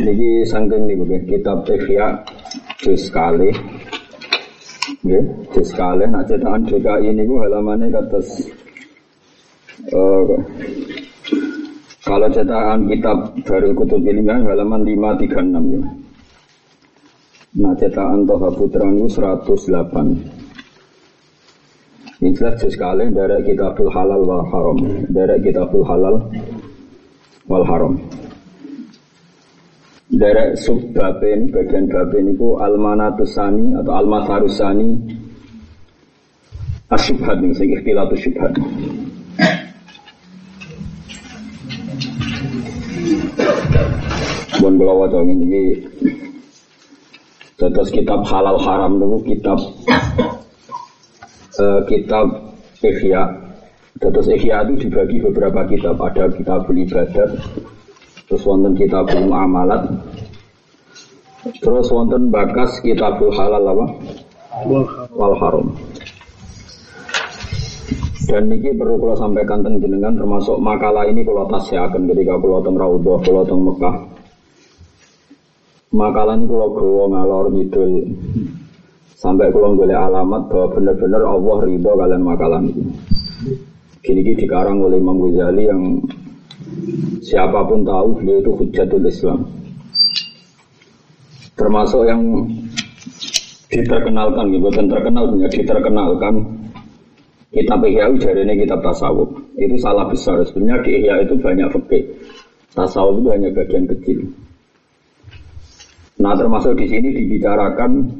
Ini sangking nih bukan kitab Ihya juz kali. Ya, juz kali. Nah cetakan DKI ini bu halamannya uh, kalau cetakan kitab Darul Kutub Ilmiah halaman 536 ya. Nah cetakan Toha Putra itu 108. Ini jelas juz kali dari kitabul halal wal haram. Dari kitabul halal wal haram. Derek sub bapen, bagian bapen itu almanatusani atau almasarusani asyubhat nih, sing ikhtilatu syubhat. Bukan kalau wajah ini Terus kitab halal haram itu kitab uh, kitab Ihya. Terus Ihya itu dibagi beberapa kitab. Ada kitab ibadat, Terus wonten kitabul muamalat. Terus wonten bakas kitabul halal apa? Wal haram. Dan ini perlu kalau sampaikan tentang jenengan termasuk makalah ini kalau tasyakan ketika kalau teng Raudhah, kalau teng Mekah. Makalah ini kalau gawa ngalor ngidul sampai kalau boleh alamat bahwa benar-benar Allah ridho kalian makalah ini. Gini-gini dikarang oleh Imam Ghazali yang Siapa pun tahu beliau itu hujatul Islam. Termasuk yang diterkenalkan, gitu, dan terkenal punya diterkenalkan kitab Ihya dari ini kitab tasawuf. Itu salah besar. Sebenarnya di Ihya itu banyak fikih. Tasawuf itu hanya bagian kecil. Nah termasuk di sini dibicarakan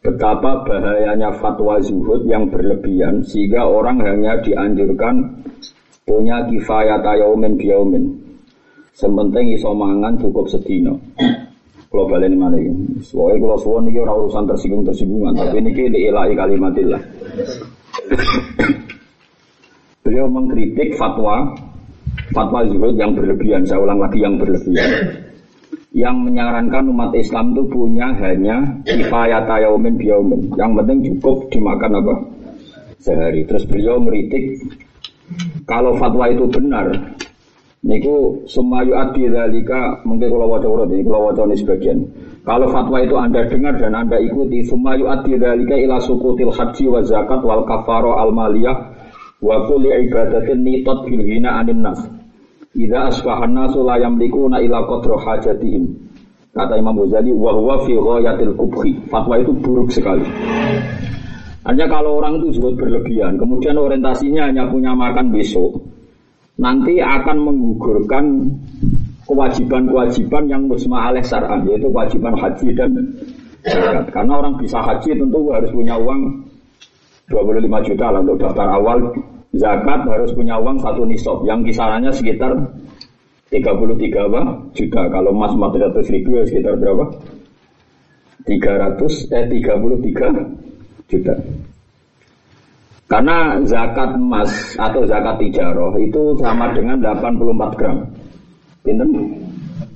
betapa bahayanya fatwa zuhud yang berlebihan sehingga orang hanya dianjurkan punya kifayat yaumin biyaumin. Sementing iso mangan cukup sedino. Kalau balik mana ini? Soalnya kalau suwon ini orang urusan tersinggung tersinggungan, tapi ini kita ilahi kalimatillah. Beliau mengkritik fatwa fatwa zuhud yang berlebihan. Saya ulang lagi yang berlebihan. Yang menyarankan umat Islam itu punya hanya kifayat yaumin biyaumin. Yang penting cukup dimakan apa? Sehari. Terus beliau meritik kalau fatwa itu benar, niku sumayu adi dalika mungkin kalau wajah urut ini kalau wajah ini sebagian. Kalau fatwa itu anda dengar dan anda ikuti, sumayu adi dalika ila sukutil haji wa zakat wal kafaro al maliyah wa kulli ibadatin nitot bil hina anin nas. Ida asbahan nasu la yamlikuna ila qadra hajatihim. Kata Imam Ghazali, wa huwa fi ghayatil kubhi. Fatwa itu buruk sekali. Hanya kalau orang itu juga berlebihan, kemudian orientasinya hanya punya makan besok, nanti akan menggugurkan kewajiban-kewajiban yang musma aleh syar'an, yaitu kewajiban haji dan zakat. Karena orang bisa haji tentu harus punya uang 25 juta lah untuk daftar awal. Zakat harus punya uang satu nisab yang kisarannya sekitar 33 apa? juta. Kalau emas 400 ribu ya sekitar berapa? 300 eh 33 juta. Karena zakat emas atau zakat tijaroh itu sama dengan 84 gram. Pinten?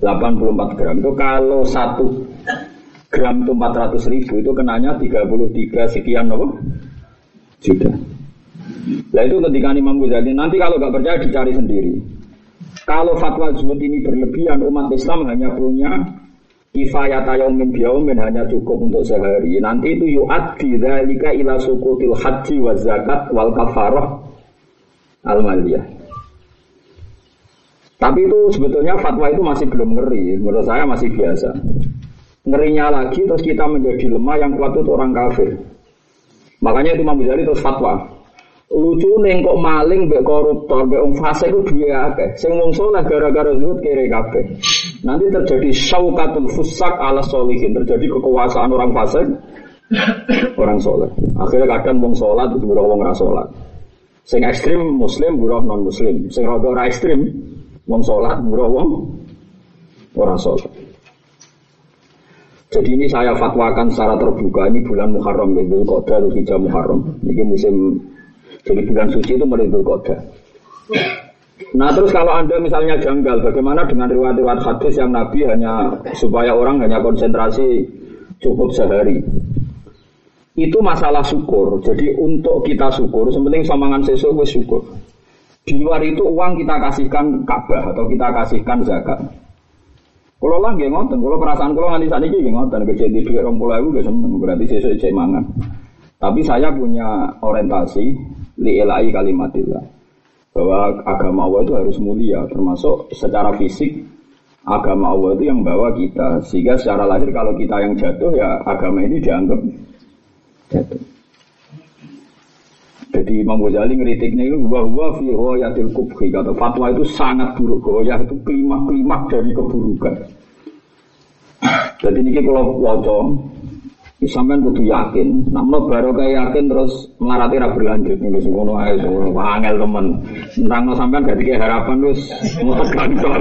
84 gram. Itu kalau satu gram itu 400 ribu itu kenanya 33 sekian apa? Juta. Nah itu ketika Imam Ghazali nanti kalau nggak percaya dicari sendiri. Kalau fatwa zuhud ini berlebihan umat Islam hanya punya Kifayat yaumin biyaumin hanya cukup untuk sehari. Nanti itu yu'addi dzalika ila sukutil haji wa zakat wal kafarah al maliyah. Tapi itu sebetulnya fatwa itu masih belum ngeri. Menurut saya masih biasa. Ngerinya lagi terus kita menjadi lemah yang kuat itu orang kafir. Makanya itu Imam Ghazali terus fatwa lucu neng kok maling mbek koruptor mbek wong ku duwe akeh. Sing wong gara-gara zuhud kere kabeh. Nanti terjadi syaukatul fusak ala solihin terjadi kekuasaan orang fasik orang soleh akhirnya kadang wong sholat itu buruh wong rasolat sing ekstrim muslim buruh non muslim sing rada ora ekstrim wong sholat buruh wong orang sholat. Jadi ini saya fatwakan secara terbuka. Ini bulan Muharram ya, Dzulqa'dah Dzulhijjah Muharram. Ini musim jadi bulan suci itu mulai berkoda. Nah terus kalau anda misalnya janggal, bagaimana dengan riwayat-riwayat hadis yang Nabi hanya supaya orang hanya konsentrasi cukup sehari? Itu masalah syukur. Jadi untuk kita syukur, sepenting samangan sesuatu syukur. Di luar itu uang kita kasihkan Ka'bah atau kita kasihkan zakat. Kalau lah nggih ngoten, kalau perasaan kalau nganti saat ini ngoten, kerja di duit rong pulau itu seneng, berarti sesuk cek mangan. Tapi saya punya orientasi li ilai kalimatillah bahwa agama Allah itu harus mulia, termasuk secara fisik agama Allah itu yang bawa kita, sehingga secara lahir kalau kita yang jatuh ya agama ini dianggap jatuh. Jadi Imam Ghazali ngeritiknya itu bahwa fi royatil kubhi kata fatwa itu sangat buruk goyah itu klimak-klimak dari keburukan. Jadi ini kalau waca sampean kudu yakin, namun baru kayak yakin terus melarati ra berlanjut nih ngono ae angel temen. Nang sampean gak dikek harapan terus ngotot kantor.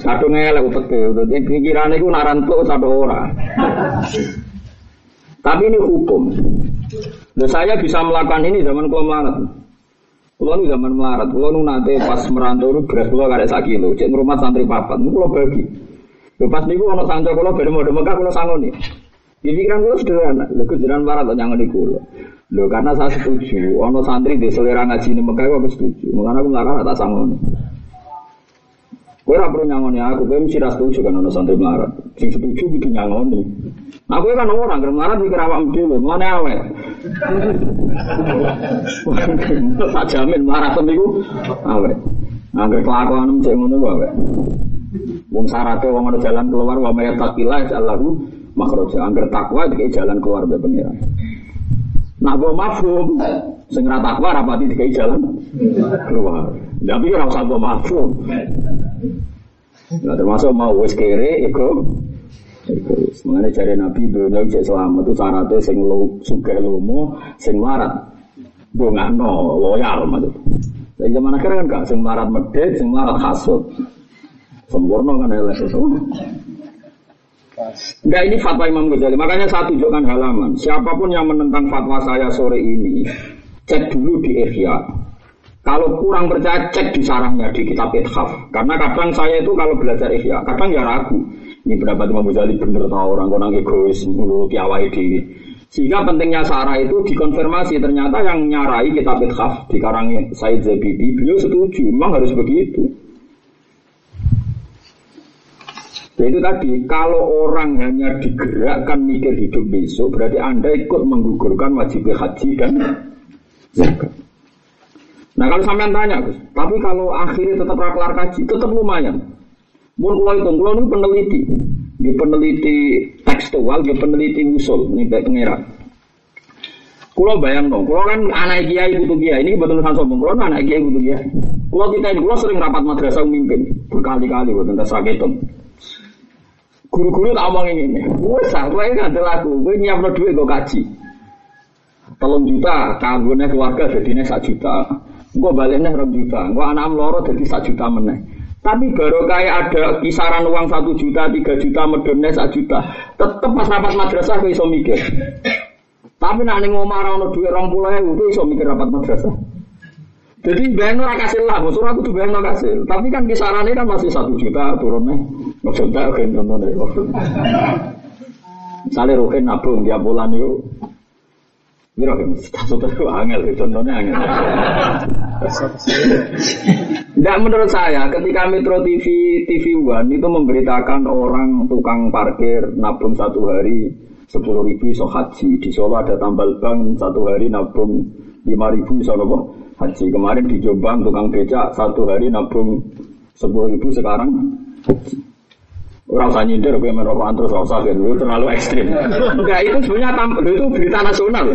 Satu ngelek upete, dadi pikiran iku narantuk satu ora. Tapi ini hukum. Loh, saya bisa melakukan ini zaman kalau melarat. Kalau nu zaman melarat, kalau nu nanti pas merantau nu beras kalau ada sak kilo, cek rumah santri papat, kalau bagi. Lho pas niku ana sanca kula ben modho Mekah kula sangoni. Di pikiran kula sederhana, lho kejaran para kok nyangoni kula. Lho karena saya setuju, ana santri di selera ngaji ini Mekah aku setuju. Mulane aku nglarang tak sangoni. Kowe ora perlu nyangoni aku, kowe mesti ra setuju kan ana santri melarat. Sing setuju kudu nyangoni. Aku kan orang gerem melarat mikir awakmu dhewe, mulane awet. Tak jamin melarat niku awet. Angger kelakuan cek ngono wae. Wong syaratnya wong ada jalan keluar wa may taqilah Allahu makhraja. Angger takwa dikai jalan keluar be pengiran. Nah, gue mafhum, sing ra takwa rapati dikai jalan keluar. Tapi ora usah gue mafhum. Nah, termasuk mau wis kere iku Mengenai cari Nabi dunia cek selamat itu syaratnya sing lo suka lomo, sing marat, no loyal maksud. Tapi zaman akhir kan gak sing marat medit, sing marat hasut. Sempurna kan elek itu. Enggak ini fatwa Imam Ghazali. Makanya saya tunjukkan halaman. Siapa pun yang menentang fatwa saya sore ini, cek dulu di Ihya. Kalau kurang percaya, cek di sarangnya di kitab Ithaf. Karena kadang saya itu kalau belajar Ihya, kadang ya ragu. Ini pendapat Imam Ghazali bener tau orang orang egois, mulu piawai diri. Sehingga pentingnya sarah itu dikonfirmasi ternyata yang nyarai kitab Ithaf di karangnya Said Zabidi, beliau setuju, memang harus begitu. Itu tadi, kalau orang hanya digerakkan mikir hidup besok, berarti Anda ikut menggugurkan wajib haji dan zakat. Nah kalau sampean tanya, tapi kalau akhirnya tetap raklar kaji, tetap lumayan. Mun kalau itu, kalau ini peneliti, di peneliti tekstual, di peneliti usul, ini baik pengerak. Kulo bayang dong, kulo kan anak kiai butuh kiai, ini betul betul sombong, kulo anak kiai butuh kiai. Kulo kita ini, kulo sering rapat madrasah memimpin, berkali-kali, betul betul saketon. Guru-guru tak omong ini, wes gue nggak ada lagu, gue nyiap duit gue kaji. Tolong juta, kanggungnya keluarga jadinya satu juta. Gue baliknya rong juta, gue anak loro jadi satu juta meneh. Tapi baru kayak ada kisaran uang satu juta, tiga juta, medonnya satu juta. Tetep pas rapat madrasah gue iso mikir. Tapi nanti ngomong orang duit orang pulau itu iso mikir rapat madrasah. Jadi bayang ora kasih lah, maksud aku tuh bayang kasih. Tapi kan kisarannya kan masih satu juta turunnya. Maksudnya oke contohnya. Misalnya Ruhin nabung tiap bulan itu. Mira kan, satu itu angel, contohnya angel. Tidak menurut saya, ketika Metro TV TV One itu memberitakan orang tukang parkir nabung satu hari sepuluh ribu so haji di Solo ada tambal bank satu hari nabung lima ribu so haji kemarin di Jombang tukang becak satu hari nabung sepuluh ribu sekarang haji Orang usah nyindir, gue merokok terus usah kan, itu terlalu ekstrim. Enggak, itu sebenarnya tampil, itu berita nasional.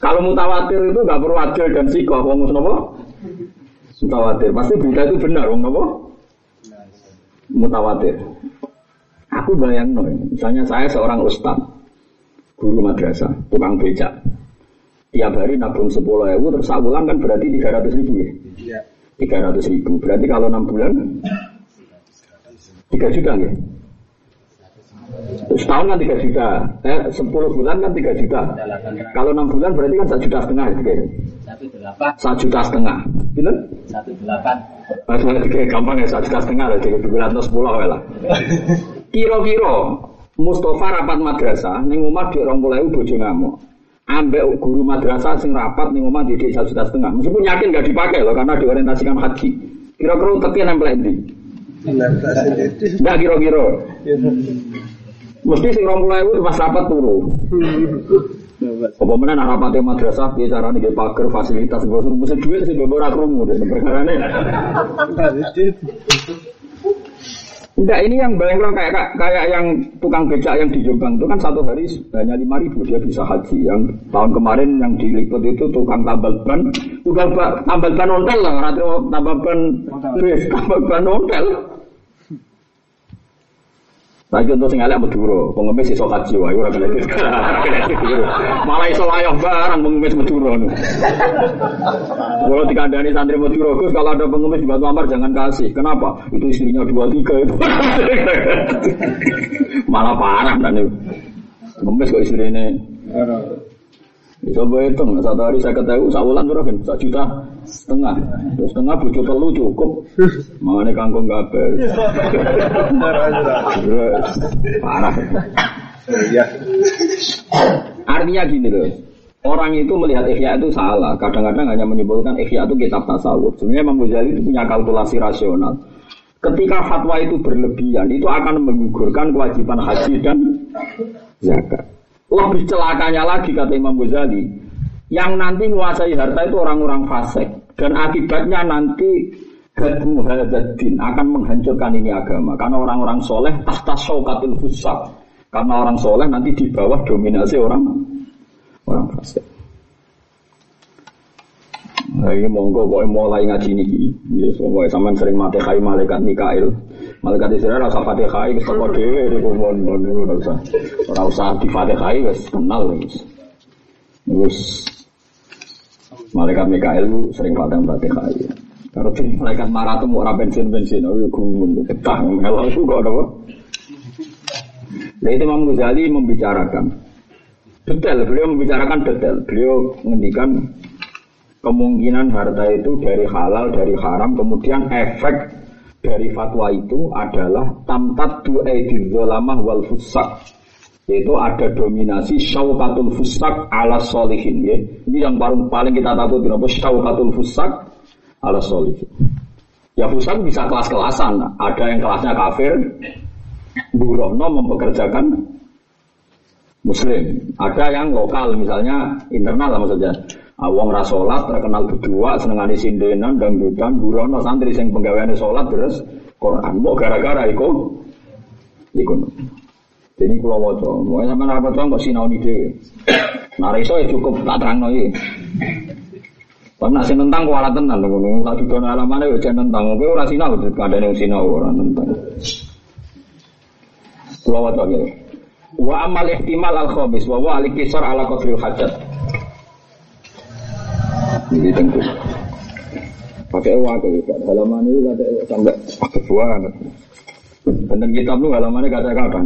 Kalau mutawatir itu nggak perlu adil dan sikoh, ngomong nopo? Mutawatir, pasti berita itu benar, ngomong nopo? Mutawatir. Aku bayang misalnya saya seorang ustad, guru madrasah, tukang becak tiap hari nabung sepuluh ribu terus bulan kan berarti tiga ratus ribu ya? Iya. tiga ratus ribu. Berarti kalau enam bulan? Tiga juta ya setahun kan tiga juta. Eh sepuluh bulan kan tiga juta. Kalau enam bulan berarti kan satu juta setengah gitu ya? Satu juta setengah. Gitu satu delapan. Masalah tiga gampang ya satu juta setengah lah jadi dua ratus sepuluh lah. Kiro-kiro Mustafa rapat madrasah ning omah di orang mulai bojo ngamuk ambek guru madrasah sing rapat ning omah didik satu juta setengah. Meskipun yakin gak dipakai loh karena diorientasikan haji. Kira-kira tapi nempel di. Enggak kira-kira. Mesti sing 20.000 pas rapat turu. Apa mana nak rapatnya madrasah biasa carane nggih pager fasilitas bosur mesti duit sing mbok ora krungu deh perkarane. Enggak ini yang bayang kayak kayak yang tukang becak yang di Jombang itu kan satu hari hanya lima ribu dia bisa haji. Yang tahun kemarin yang diliput itu tukang tambal ban, tukang tambal ban ontel lah, rata tambal ban, tambal ban ontel. Lagi untuk sing elek Madura, pengemis iso haji wae ora kena Malah iso wayah barang pengemis Madura. Kalau dikandani santri Madura, Gus kalau ada pengemis di Batu Amar jangan kasih. Kenapa? Itu istrinya dua tiga itu. Malah parah itu. Pengemis kok istrinya. Coba hitung, satu hari saya ketahui, saulan berapa? Satu juta setengah. Setengah bujuk telu cukup. Mengenai kangkung kabel. Parah. Ya. Artinya gini loh. Orang itu melihat ikhya itu salah. Kadang-kadang hanya menyebutkan ikhya itu kitab tasawuf. Sebenarnya Imam Ghazali itu punya kalkulasi rasional. Ketika fatwa itu berlebihan, itu akan menggugurkan kewajiban haji dan zakat. Lebih celakanya lagi kata Imam Ghazali, yang nanti menguasai harta itu orang-orang fasik dan akibatnya nanti hadmu hadzadin akan menghancurkan ini agama karena orang-orang soleh tahta syaukatil fusak karena orang soleh nanti di bawah dominasi orang orang fasik. Nah, ini monggo kok mulai ngaji niki. Ya, pokoknya sampean sering mati kai malaikat Mikail. Malaikat Israel rasa Fatihah wis teko dhewe niku mon mon niku ora usah. Di Fatihah wis kenal wis. Terus Malaikat Mikael sering padang Fatihah. Kalau jadi malaikat marah tuh mau bensin bensin, oh iya gumun, ketah, melok itu kok apa? Nah itu Imam Ghazali membicarakan detail, beliau membicarakan detail, beliau menghentikan kemungkinan harta itu dari halal, dari haram, kemudian efek dari fatwa itu adalah tamtat du zolamah wal fusak yaitu ada dominasi syaukatul fusak ala solihin ya. ini yang paling paling kita takut. Kenapa? Syaukatul fusak ala solihin ya fusak bisa kelas-kelasan. Ada yang kelasnya kafir burono mempekerjakan muslim. Ada yang lokal misalnya internal lah maksudnya Awang ah, rasolat terkenal berdua senengane sindenan dangdutan burono santri sing penggaweane salat terus Quran. Mau gara-gara iku iku. Jadi kalau waca, mau sama apa tuh nggak sinau ide. Nah iso ya cukup tak terang iki. Pak nasi nentang kuala tenan ngono. Tak didon alamane yo jan nentang. Kowe ora sinau kadane sinau ora nentang. Kula waca. Wa amal ihtimal al khamis wa wa al kisar ala qadril hajat. Jadi tentu. Pakai wakil juga. Halaman ini kata sampai pakai banget. Benten kitab lu halamannya kata kapan?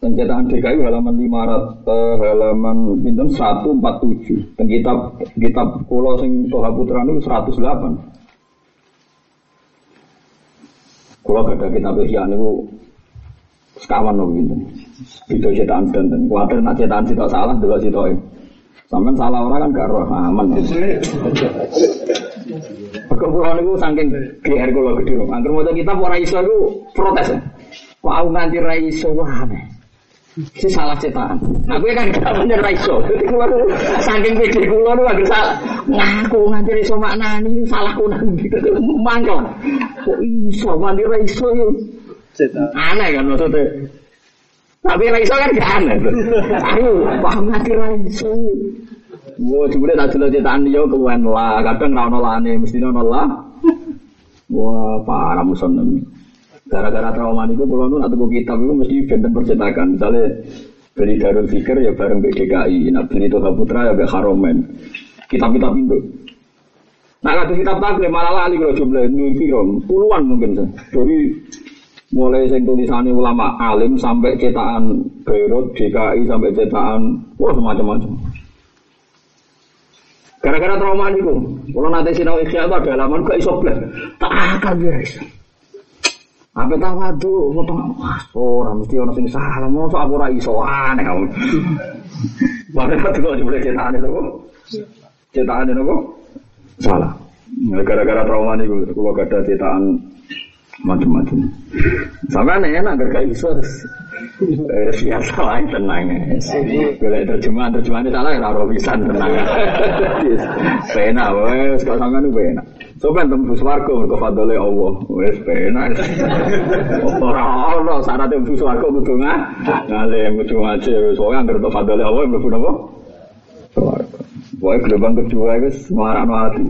Pencetakan DKI halaman 500 eh, halaman pinten 147. Dan kitab kitab Pulau sing Toha Putra itu 108. Kalau gak ada kitab Ihya niku sekawan loh pinten. Itu cetakan dan kuatir nak cetakan sitok salah dulu sitok Sampai salah orang kan gak roh aman. Perkumpulan itu saking GR kalau gede loh. Angker mau kita ora iso itu protes. Aku nganti ra iso wah Si salah cetakan. Aku kan gak bener ra iso. Saking pede kulo nu anggere salah. Ngaku nganti ra iso maknani salahku nang gitu. Mangkel. Kok iso nganti ra iso yo. Aneh kan maksudnya. Tapi ra iso kan gak aneh. Ayo, paham nganti ra iso. Wah, jebule tak delok cetakan yo kewen lah, kadang ra ono lane, mesti ono lah. Wah, parah muson Gara-gara trauma niku kula nu nak tuku kitab iku mesti benten percetakan. Misalnya beli Darul Fikir ya bareng BDKI, nak beli Toha Putra ya gak Haromen. Kitab-kitab itu. Nah, kalau kitab taklim malah lali kalau jumlah piro, puluhan mungkin. Dari mulai sing tulisannya ulama alim sampai cetakan Beirut, DKI sampai cetakan wah macam-macam. Gara-gara trauma itu, kalau nanti sinau ikhya itu ada halaman gak iso. Tak akan guys. Apa tawadu, potong orang mesti orang sing salah, mau aku ora iso aneh kamu. Padahal itu kalau boleh cetakan itu, cetakan itu salah. Gara-gara trauma itu, kalau gak ada cetakan macam-macam. Sampai nih enak gak iso Eh, biasa lah tenang Boleh terjemahan terjemahan itu salah ya raro pisan tenang. Pena wes kalau sampean itu pena. Coba tembus warga mergo fadole Allah. Wes pena. Ora ono syarat tembus warga kudu ngalim kudu ngaji. Soalnya anggere fadole Allah mlebu napa? Warga. Wah, gelombang kedua itu no hati.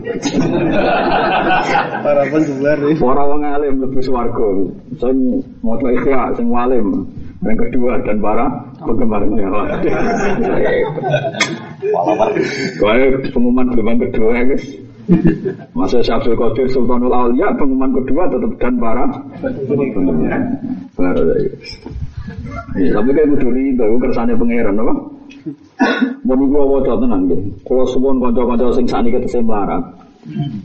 Para nih. Para wong alim lebih swarga. Sing maca ikhya, sing walim. Yang kedua dan para penggemarnya. Wah, pengumuman gelombang kedua ya guys. Masa Syabsul Qadir Sultanul Aulia pengumuman kedua tetap dan para penggemar. Baru ya guys. Ya, tapi kayak kudu itu kersane pangeran apa? Mun gua waca tenan nggih. Kula suwun kanca-kanca sing sakniki tesih melarat.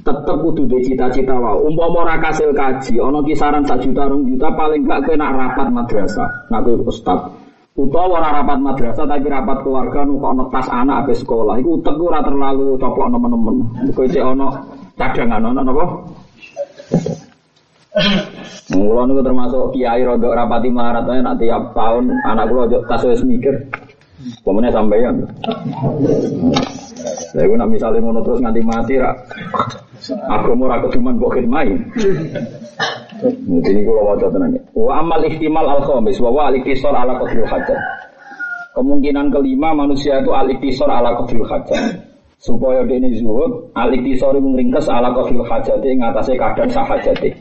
Tetep kudu duwe cita-cita wae. Umpama ora kasil kaji, ana kisaran 1 juta 2 juta paling gak kena rapat madrasah. Nah kuwi ustaz. Utawa ora rapat madrasah tapi rapat keluarga nu kok netas anak habis sekolah. Iku utek ora terlalu coplok nemen-nemen. Iku isih ana cadangan ana napa? Mula niku termasuk kiai rodok rapati marat nak tiap tahun anak kula tas wis mikir Pemennya sampeyan. Lah iku nak misale ngono terus nganti mati ra agama ra keduman kok khidmai. Ini kula waca tenan. Wa amal ihtimal al khamis wa al iktisar ala qadril hajat. Kemungkinan kelima manusia itu al iktisar ala qadril hajat. Supaya dia ini zuhud, al iktisar ringkes ala qadril hajat ing atase kadang sahajate.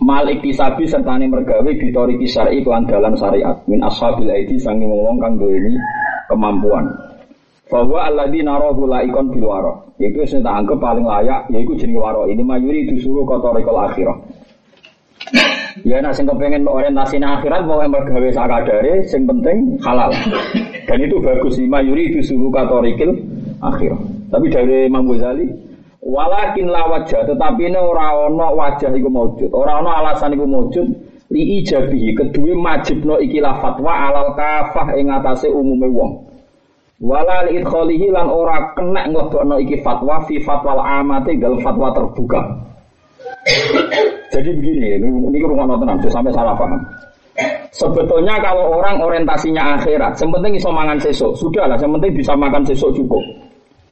Mal iktisabi serta ini mergawe bitori kisari iklan dalam syariat min ashabil aidi sangi ngomong kang ini kemampuan. Bahwa di narohu laikon bil. Yaitu saya tak anggap paling layak yaitu jenis waro. Ini mayuri disuruh kotorikol akhirah. Ya nak sing kepengen orientasi akhirat mau yang mergawe sakadare sing penting halal. Dan itu bagus sih mayuri disuruh kotorikil akhirah. Tapi dari Imam Ghazali Walakin la wajah, tetapi ini ora ono wajah iku maujud, ora ono alasan iku maujud li ijabihi kedue majibno ikilah fatwa alal kafah ing atase umume wong. Wala li idkhalihi lan ora kena nglebokno iki fatwa fi fatwal amati gal fatwa terbuka. Jadi begini, ini rumah tenan, sampai salah paham. Sebetulnya kalau orang orientasinya akhirat, yang penting iso mangan sesuk, sudahlah, yang penting bisa makan sesuk cukup.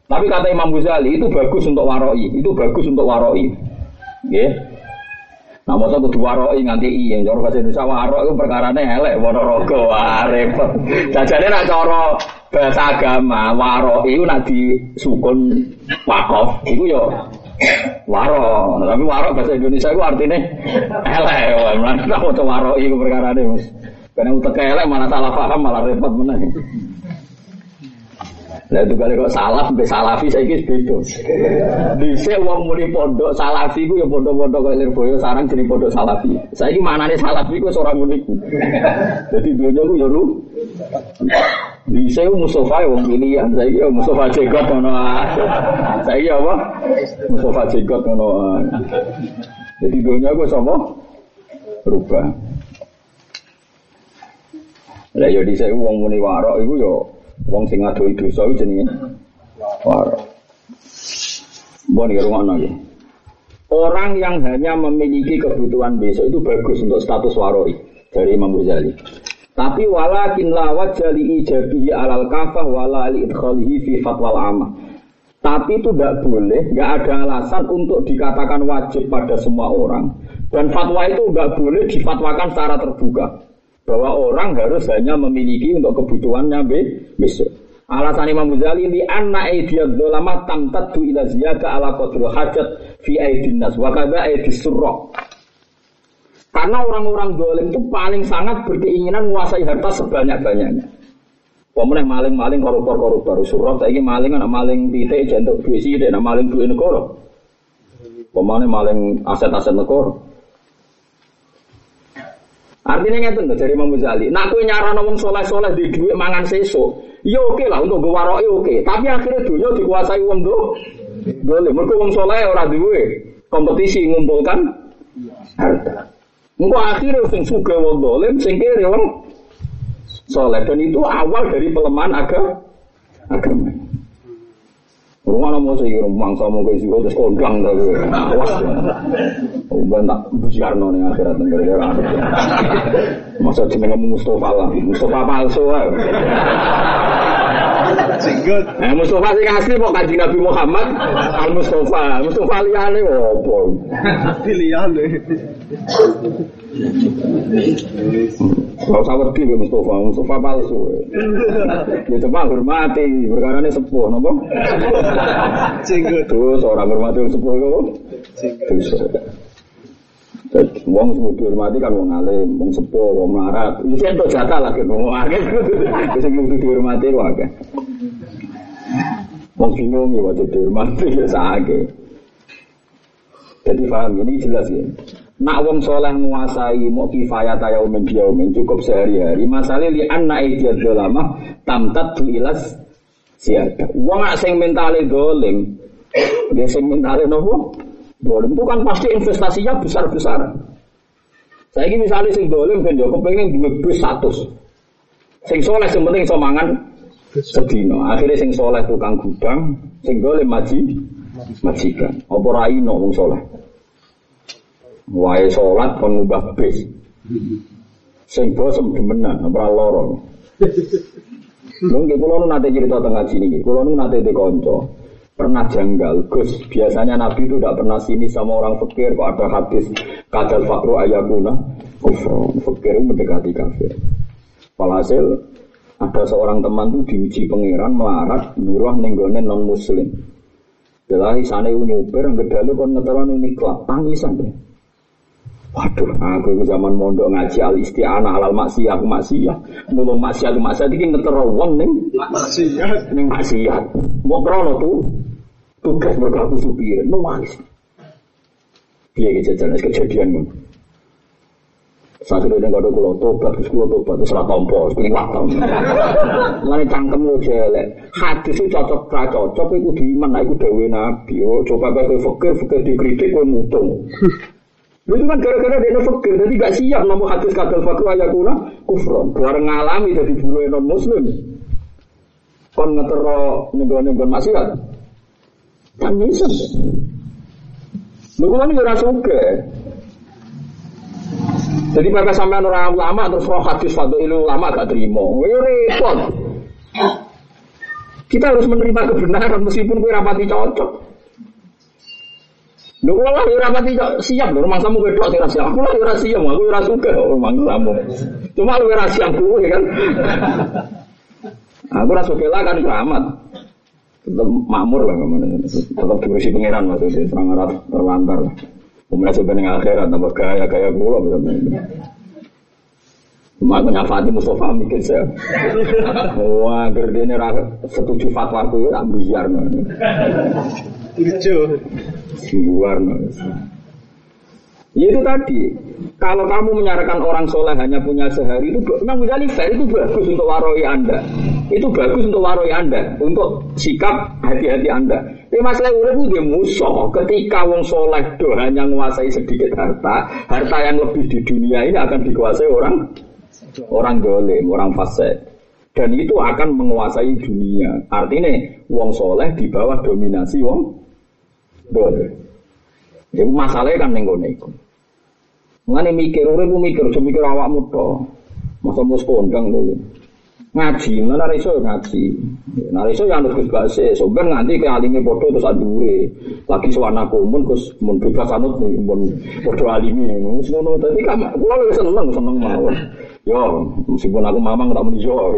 Tapi kata Imam Ghazali itu bagus untuk waroi, itu bagus untuk waroi. Ya. Nah, masa kudu waroi nganti i yang cara bahasa Indonesia warok itu perkarane elek rogo wah repot. Jajane nak cara bahasa agama waroi itu nak disukun wakof itu yo waro. Tapi warok bahasa Indonesia itu artinya elek. Nah, maca waroi itu perkarane Mas. Karena utek elek malah salah paham malah repot meneh. Lah itu kali kok salaf sampai salafi saya kis beda. Bisa uang muni pondok salafi ku ya pondok-pondok kayak Lirboyo sarang jadi pondok salafi. Saya ini mana nih salafi ku seorang unik. Jadi dunia ku ya ru. Mustafa ya wong pilihan. Saya ini Mustafa Jekot ngono. Saya ini apa? Mustafa Jekot ngono. Jadi dunia ku sama berubah. Lah ya dhisik wong muni warok iku ya Wong sing ngadoi dosa iku jenenge waro. Mbon ya rumah nggih. Orang yang hanya memiliki kebutuhan besok itu bagus untuk status waroi dari Imam Ghazali. Tapi walakin la wajali ijabi alal kafah wala li idkhalihi fi fatwal amma. Tapi itu tidak boleh, nggak ada alasan untuk dikatakan wajib pada semua orang. Dan fatwa itu nggak boleh difatwakan secara terbuka bahwa orang harus hanya memiliki untuk kebutuhannya besok. Alasan Imam Ghazali li anna aidiyad dzulama tamtaddu ila ziyada ala qadri hajat fi aidin nas wa kadza aidis surra. Karena orang-orang dolim itu paling sangat berkeinginan menguasai harta sebanyak-banyaknya. Pemenang maling-maling koruptor-koruptor surah saya maling anak maling titik jantung duit sih nak maling duit negara. Pemenang maling aset-aset negara. Artinya ngerti tuh dari Imam Ghazali. Nak kue nyarana wong soleh-soleh di duit mangan seso, ya oke lah untuk gue waroi oke. Tapi akhirnya dunia dikuasai wong do, boleh. Mereka wong orang duwe kompetisi ngumpulkan harta. Engkau akhirnya sing suka wong dolim, sing kiri wong soleh. Dan itu awal dari pelemahan agama. agama. Rumah mau sih rumah sama kayak sih terus kondang tapi awas ya. Udah tak biar nih akhirat negara Masa cuma ngomong Mustafa lah, Mustafa palsu lah. Singgut. Eh Mustafa sih asli kok kaji Nabi Muhammad Al Mustafa, Mustafa liane apa? Pilihan deh. Gak usah wedi ya Mustafa, Mustafa palsu. Ya coba hormati, perkara ini sepuh, nopo? Singgut. Terus orang hormati yang sepuh Singgut. terus. Jadi, Wong sing dihormati kan wong alim, wong sepuh, wong melarat. Iki ento jatah lah kan wong akeh. Sing kudu dihormati kok akeh. Wong bingung ya waktu dihormati ya sakake. Jadi paham ini jelas ya. Nak wong soleh menguasai mau kifayat ya umin biaumin cukup sehari-hari. Masalah li anna ijaz lama tamtat ilas siada. Wong nak sing mentale dolim, dia sing mentale nopo? Dolim itu kan pasti investasinya besar-besaran. Saya ini misalnya sing dolim kan yo kepengen duwe bis status. Sing soleh sing penting iso mangan sedino. Akhirnya sing soleh tukang gudang, sing dolim maji majikan. Apa raino wong soleh? Wae salat kon ngubah bis. Sing bosem demenan ora lara. Lho kula nu nate cerita teng ngaji niki. Nu nate te. Pernah janggal, Gus. Biasanya Nabi itu tidak pernah sini sama orang fakir. Kok ada hadis kadal fakru ayakuna kufur. Fakir itu mendekati kafir. Walhasil ada seorang teman tuh diuji pangeran melarat buruh nenggone non muslim. Belahi sana nyuper, ngedalu kon ngetelan ini kelap tangisan deh. Waduh, aku itu zaman mondok ngaji al isti'anah alal maksiyah aku maksiyah. Mulung maksiyah aku maksiyah iki ngetero wong ning Maksiat. ning maksiat. Mau krono tuh tugas berlaku supir, nuwangis. Piye iki jajan es kejadian ngono. Saat itu dia kado kulo tobat, terus kulo tobat, terus rata tompo, terus kuling wakam. Mulai cangkem lo jelek. Hadis itu cocok, ra cocok, itu diiman, nah itu dawe nabi. Oh, coba kau fakir, fakir dikritik, kau mutung. Itu kan gara-gara dia fakir, jadi gak siap nomor hadis kadal fakir ayakuna kufron. Bareng ngalami jadi bulu non muslim. Kon ngetero nenggon-nenggon maksiat. Kan bisa. Lu kan ora suka. Jadi mereka sampai orang ulama terus roh hadis fadu ilu ulama gak terima. Repot. Kita harus menerima kebenaran meskipun kue rapati cocok. Lho kula ora pati siap lho rumah samu wedok sing ra siap. Aku lah ora siap, aku ora suka rumah samu. Cuma lu ora siap kuwe kan. Aku ora suka lah kan keramat. Tetap makmur lah ke mana. Tetap diurusi pangeran maksudnya serang arah terlantar. Kemudian sebenarnya akhirat tambah gaya gaya kula. Cuma aku nyafati Mustafa mikir saya. Wah, gerdene setuju fatwa aku ya biar Lucu. luar Ya itu tadi, kalau kamu menyarankan orang soleh hanya punya sehari itu memang fair itu bagus untuk waroi anda, itu bagus untuk waroi anda, untuk sikap hati-hati anda. Tapi masalah urip itu dia musuh. Ketika wong soleh do hanya menguasai sedikit harta, harta yang lebih di dunia ini akan dikuasai orang orang dolim, orang fasik. Dan itu akan menguasai dunia. Artinya wong soleh di bawah dominasi wong dolim. Itu masalahnya kan nenggone iku. Ngene mikir urip mikir, aja mikir awakmu to. Masa mus kondang to. Ngaji, mana iso ngaji. Nah iso yang harus gase, soben nganti ke alime padha terus adure. Lagi suwana kumun Gus mun bebas nih mun padha alime. Wis ngono dadi kan kula wis seneng seneng mawon. Yo, meskipun aku mamang tak muni yo.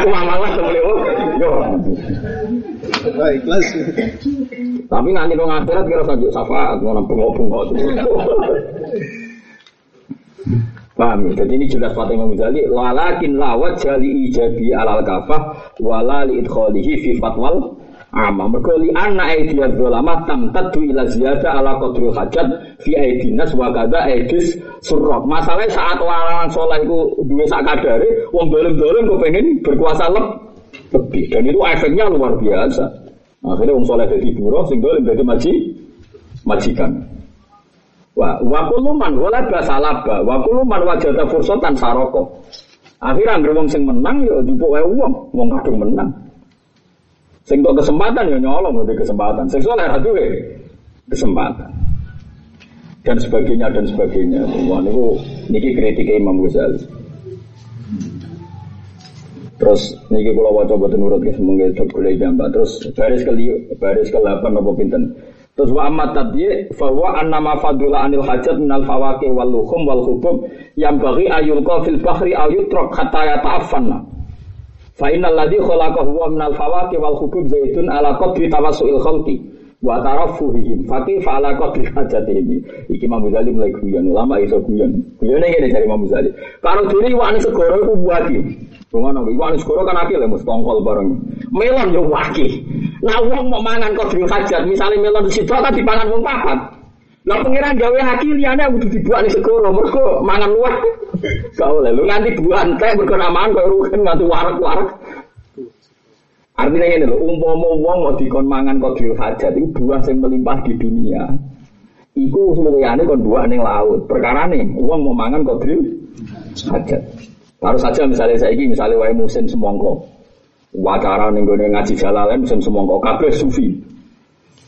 aku mamang lah boleh yo. Ikhlas. Tapi nanti dong akhirat kira saja syafaat mau bengok bengok. Paham ya? Jadi ini jelas Fatih Imam Ghazali Walakin lawat jali ijabi alal kafah Wala li idkholihi fi fatwal Amma Mereka li anna aidiyah dolama Tamtadu ila ziyada ala qadril hajat Fi aidinas wa kada aidis surrok Masalahnya saat orang soleh itu Dua sak kadari Wong dolim-dolim kepengen berkuasa leb- lebih Dan itu efeknya luar biasa Akhirnya wong soleh jadi buruh Sing dolim jadi maji Majikan Wa wa kullu man wala basalaba wa kullu man wajada fursatan saroko. Akhirnya anggere wong sing menang ya dipuk wae wong, wong kadung menang. Sing kesempatan ya nyolong ngene kesempatan. Sing ra duwe kesempatan. Dan sebagainya dan sebagainya. Wah niku niki kritik Imam Ghazali. Terus niki kula waca boten nurut ke semoga itu golek. Terus baris ke baris ke 8 apa pinten. Terus wa amat tadi bahwa annama fadula anil hajat minal fawaki wal luhum wal hubub yang bagi ayul fil bahri ayutrok hatta yata'affanna. Fa innal ladzi khalaqahu wa minal fawaki wal hubub zaitun ala qadri tawassuil khalqi wa tarafuhihim fa ala qadri hajatihim. Iki Imam Ghazali mulai guyon ulama iso guyon. Guyone ngene dari Imam Ghazali. Karo diri wani segoro iku buati. Rungono iki wani segoro kan akil mesti tongkol bareng. Melon yo waki. Nah wong mau mangan kodril hajat, misalnya melon di situ kan dipangan wong papat. Lah pengiran gawe haki liyane kudu dibuat di segoro, mergo mangan luwih. Gak oleh lu nanti buan teh mergo namaan kok rugen nganti warak-warak. Artinya ini loh, umpama wong mau dikon mangan kodril hajat itu buah yang melimpah di dunia. Iku semuanya kon buah ning laut. Perkara nih, wong mau mangan kodril hajat. Taruh saja misalnya saya ini, misalnya wae musim semongko. Wacara ning gone ngaji jalalain musim semongko kabeh sufi.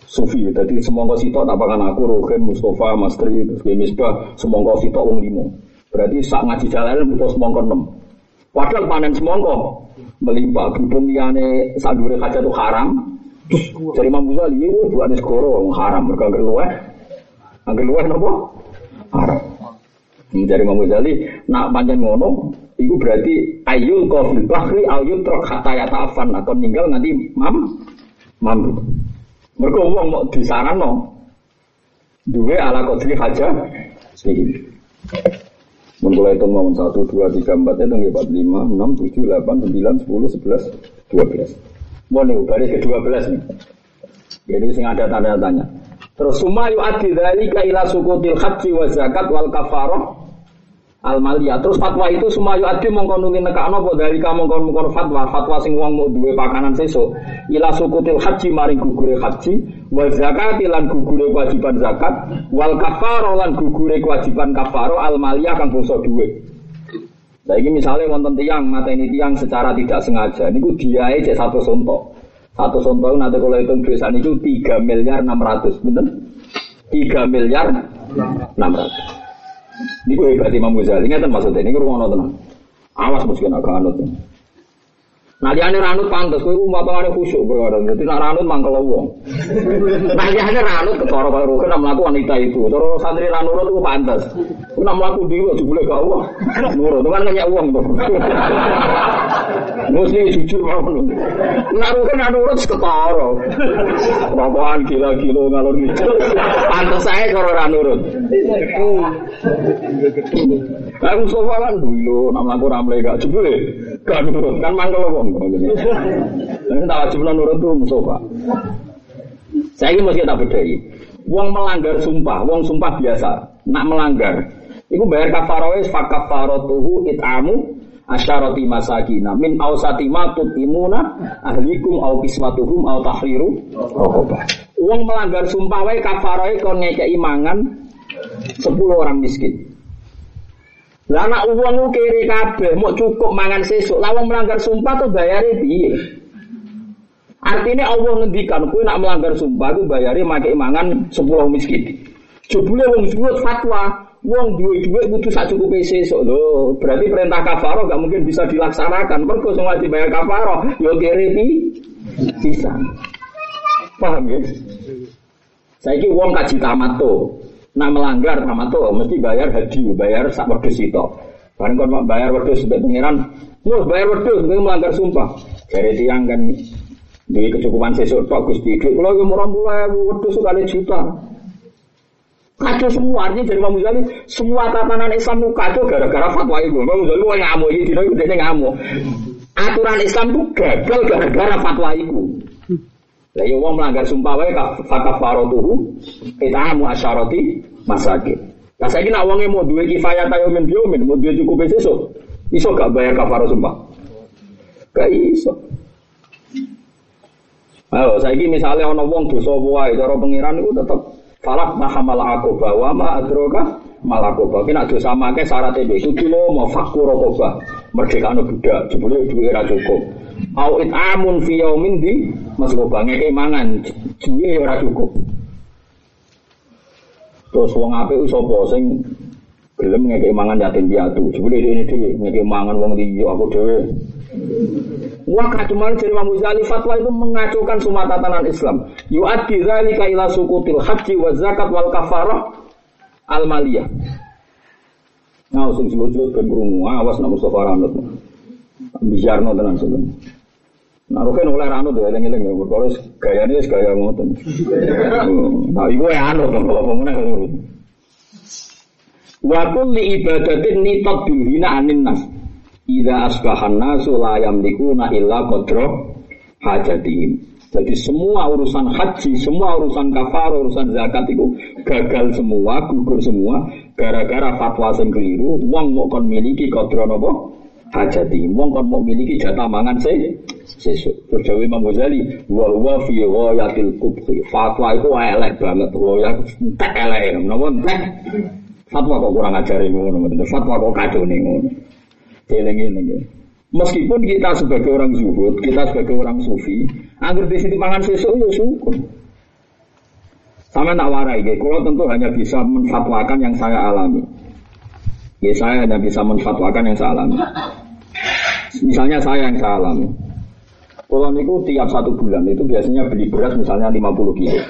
Sufi, jadi semongko sitok tak kan aku Rogen, Mustafa, Mastri, terus Misbah, semongko sitok wong limo. Berarti sak ngaji jalalain butuh semongko enam. Padahal panen semongko melimpah berhubung liane sadure kaca itu haram. Jadi Imam Ghazali itu buat skoro haram mereka angger luweh. Luweh napa? Haram. Dari Imam Ghazali nak panjang ngono Iku berarti ayul kofil bahri ayul trok hatta yata'afan atau ninggal nanti mam mam. Mereka uang mau disarano dua ala kodri haja. Mulai itu mau satu dua tiga empat itu empat lima enam tujuh delapan sembilan sepuluh sebelas dua belas. Mau nih baris ke dua belas nih. Jadi sing ada tanda tanya. Terus sumayu adi dari ila sukutil haji wa zakat wal kafaroh Al-Maliyah. Terus fatwa itu semua yu adi mongkon nuli nekakno apa dari kamu mongkon mongkon fatwa, fatwa sing wong mau duwe pakanan sesuk. Ila sukutil haji maring gugure haji, wa zakat lan gugure kewajiban zakat, wal kafaro lan gugure kewajiban kafaro al-maliyah kang bangsa duwe. Saiki misalnya wonten tiang mateni tiang secara tidak sengaja, niku diae cek satu sontok. Satu sontok nanti kalau hitung duit itu 3 miliar 600, bener? 3 miliar 600. Ini gue hebat Imam Ghazali, ingat maksudnya, ini rumah tenang. Awas mesti kena kanut. Nah dia ranut pantas, gue rumah tengah khusyuk berada. Jadi nak ranut mangkel wong. Nah dia ranut ke toro rukun nak melakukan wanita itu. Toro santri ranut itu pantas. Gue nak melakukan dia juga boleh gak uang. Nurut, itu kan banyak uang tuh. Mesti jujur mau nih. Nak rukun nak nurut ketoro. Rokokan gila-gila ngalur gitu. Pantas saya kalau ranurut. Nah Mustafa kan dulu nak melakukan ramle gak jebule. Gak nurut kan mangkel wong. Ini tak wajib nurut tuh Mustafa. Saya ini masih tak bedai. Wong melanggar sumpah, wong sumpah biasa. Nak melanggar, itu bayar kafaroh fak kafarotuhu itamu asyarati masakina min ausati ma tutimuna ahlikum au kiswatuhum au tahriru. Wong melanggar sumpah wae kafarohe kon ngekeki mangan 10 orang miskin. Lah uang kiri kabeh, mau cukup mangan sesuk. Lah melanggar sumpah tuh bayare piye? Artinya Allah ngendikan kowe nak melanggar sumpah ku bayare make mangan 10 miskin. Jebule wong duwe fatwa, wong duwe duit sak cukupe sesuk lho. Berarti perintah kafaroh gak mungkin bisa dilaksanakan. Mergo sing wajib bayar kafaroh yo kiri bisa. Paham ya? Saiki wong kaji tamat tuh. Nah melanggar tamat tuh mesti bayar haji, bayar sak wedhus itu. Bareng bayar wedhus sebab pengiran, mus bayar wedhus gue melanggar sumpah. Dari tiang kan di kecukupan sesuk tok Gusti. Duit kula yo murah mulai wedhus kali juta. Kacau semua artinya dari Imam Ghazali semua tatanan Islam itu kacau gara-gara fatwa itu. Imam Ghazali wah ngamuk ini dino udah ngamuk. Aturan Islam itu gagal gara-gara fatwa itu. Lah ya wong melanggar sumpah wae fakafaratuhu itamu asyarati masakin. Lah saiki nak wonge mau duwe kifayah ta min biomin, mau duwe cukup sesuk, iso gak bayar kafarah sumpah? Gak iso. Ayo saiki misalnya ana wong dosa wae cara pangeran iku tetep falak mahamal akoba wa ma adroka malakoba. Kena dosa make syaratnya itu dulu mau fakur akoba. Merdeka budak, jebule duwe ra cukup. Au it'amun fi yaumin di masroba ngeke mangan duwe ora cukup. Terus wong ku sapa sing gelem ngeke mangan yatim piatu. Jebule ini dhewe ngeke mangan wong liya aku dhewe. Wah kaduman dari Imam Ghazali fatwa itu mengacukan semua tatanan Islam. Yu'addi dzalika ila sukutil haji wa zakat wal kafarah al maliyah. Nah, sing sebut-sebut ben krungu awas nak Mustafa Ranut. Bijarno tenan sebenarnya. Nah, rugen oleh ranut ya, eling-eling ya, perkara gaya ini gaya ngoten. Nah, iku ya anu kalau ngomongnya kalau Wa kulli ibadatin nitat bilhina anin nas. Ida asbahan nasu la yamlikuna illa qadra hajatihim. Jadi semua urusan haji, semua urusan kafar, urusan zakat itu gagal semua, gugur semua gara-gara fatwa sing keliru, wong mau kon miliki qadra napa? Hajati. Wong kon mau miliki jatah mangan se sesuk. Terus Imam Ghazali, wa fi ghayatil kubhi. Fatwa itu elek banget, ya entek elek, napa entek? Fatwa kok kurang ajar ngono, fatwa kok kacau nih. Eling-eling. Meskipun kita sebagai orang zuhud, kita sebagai orang sufi, anggur di situ pangan sesuk ya syukur. Sama tak warai, ya. kalau tentu hanya bisa menfatwakan yang saya alami. Ya saya hanya bisa menfatwakan yang saya alami. Misalnya saya yang saya alami. Kalau niku tiap satu bulan itu biasanya beli beras misalnya 50 kilo.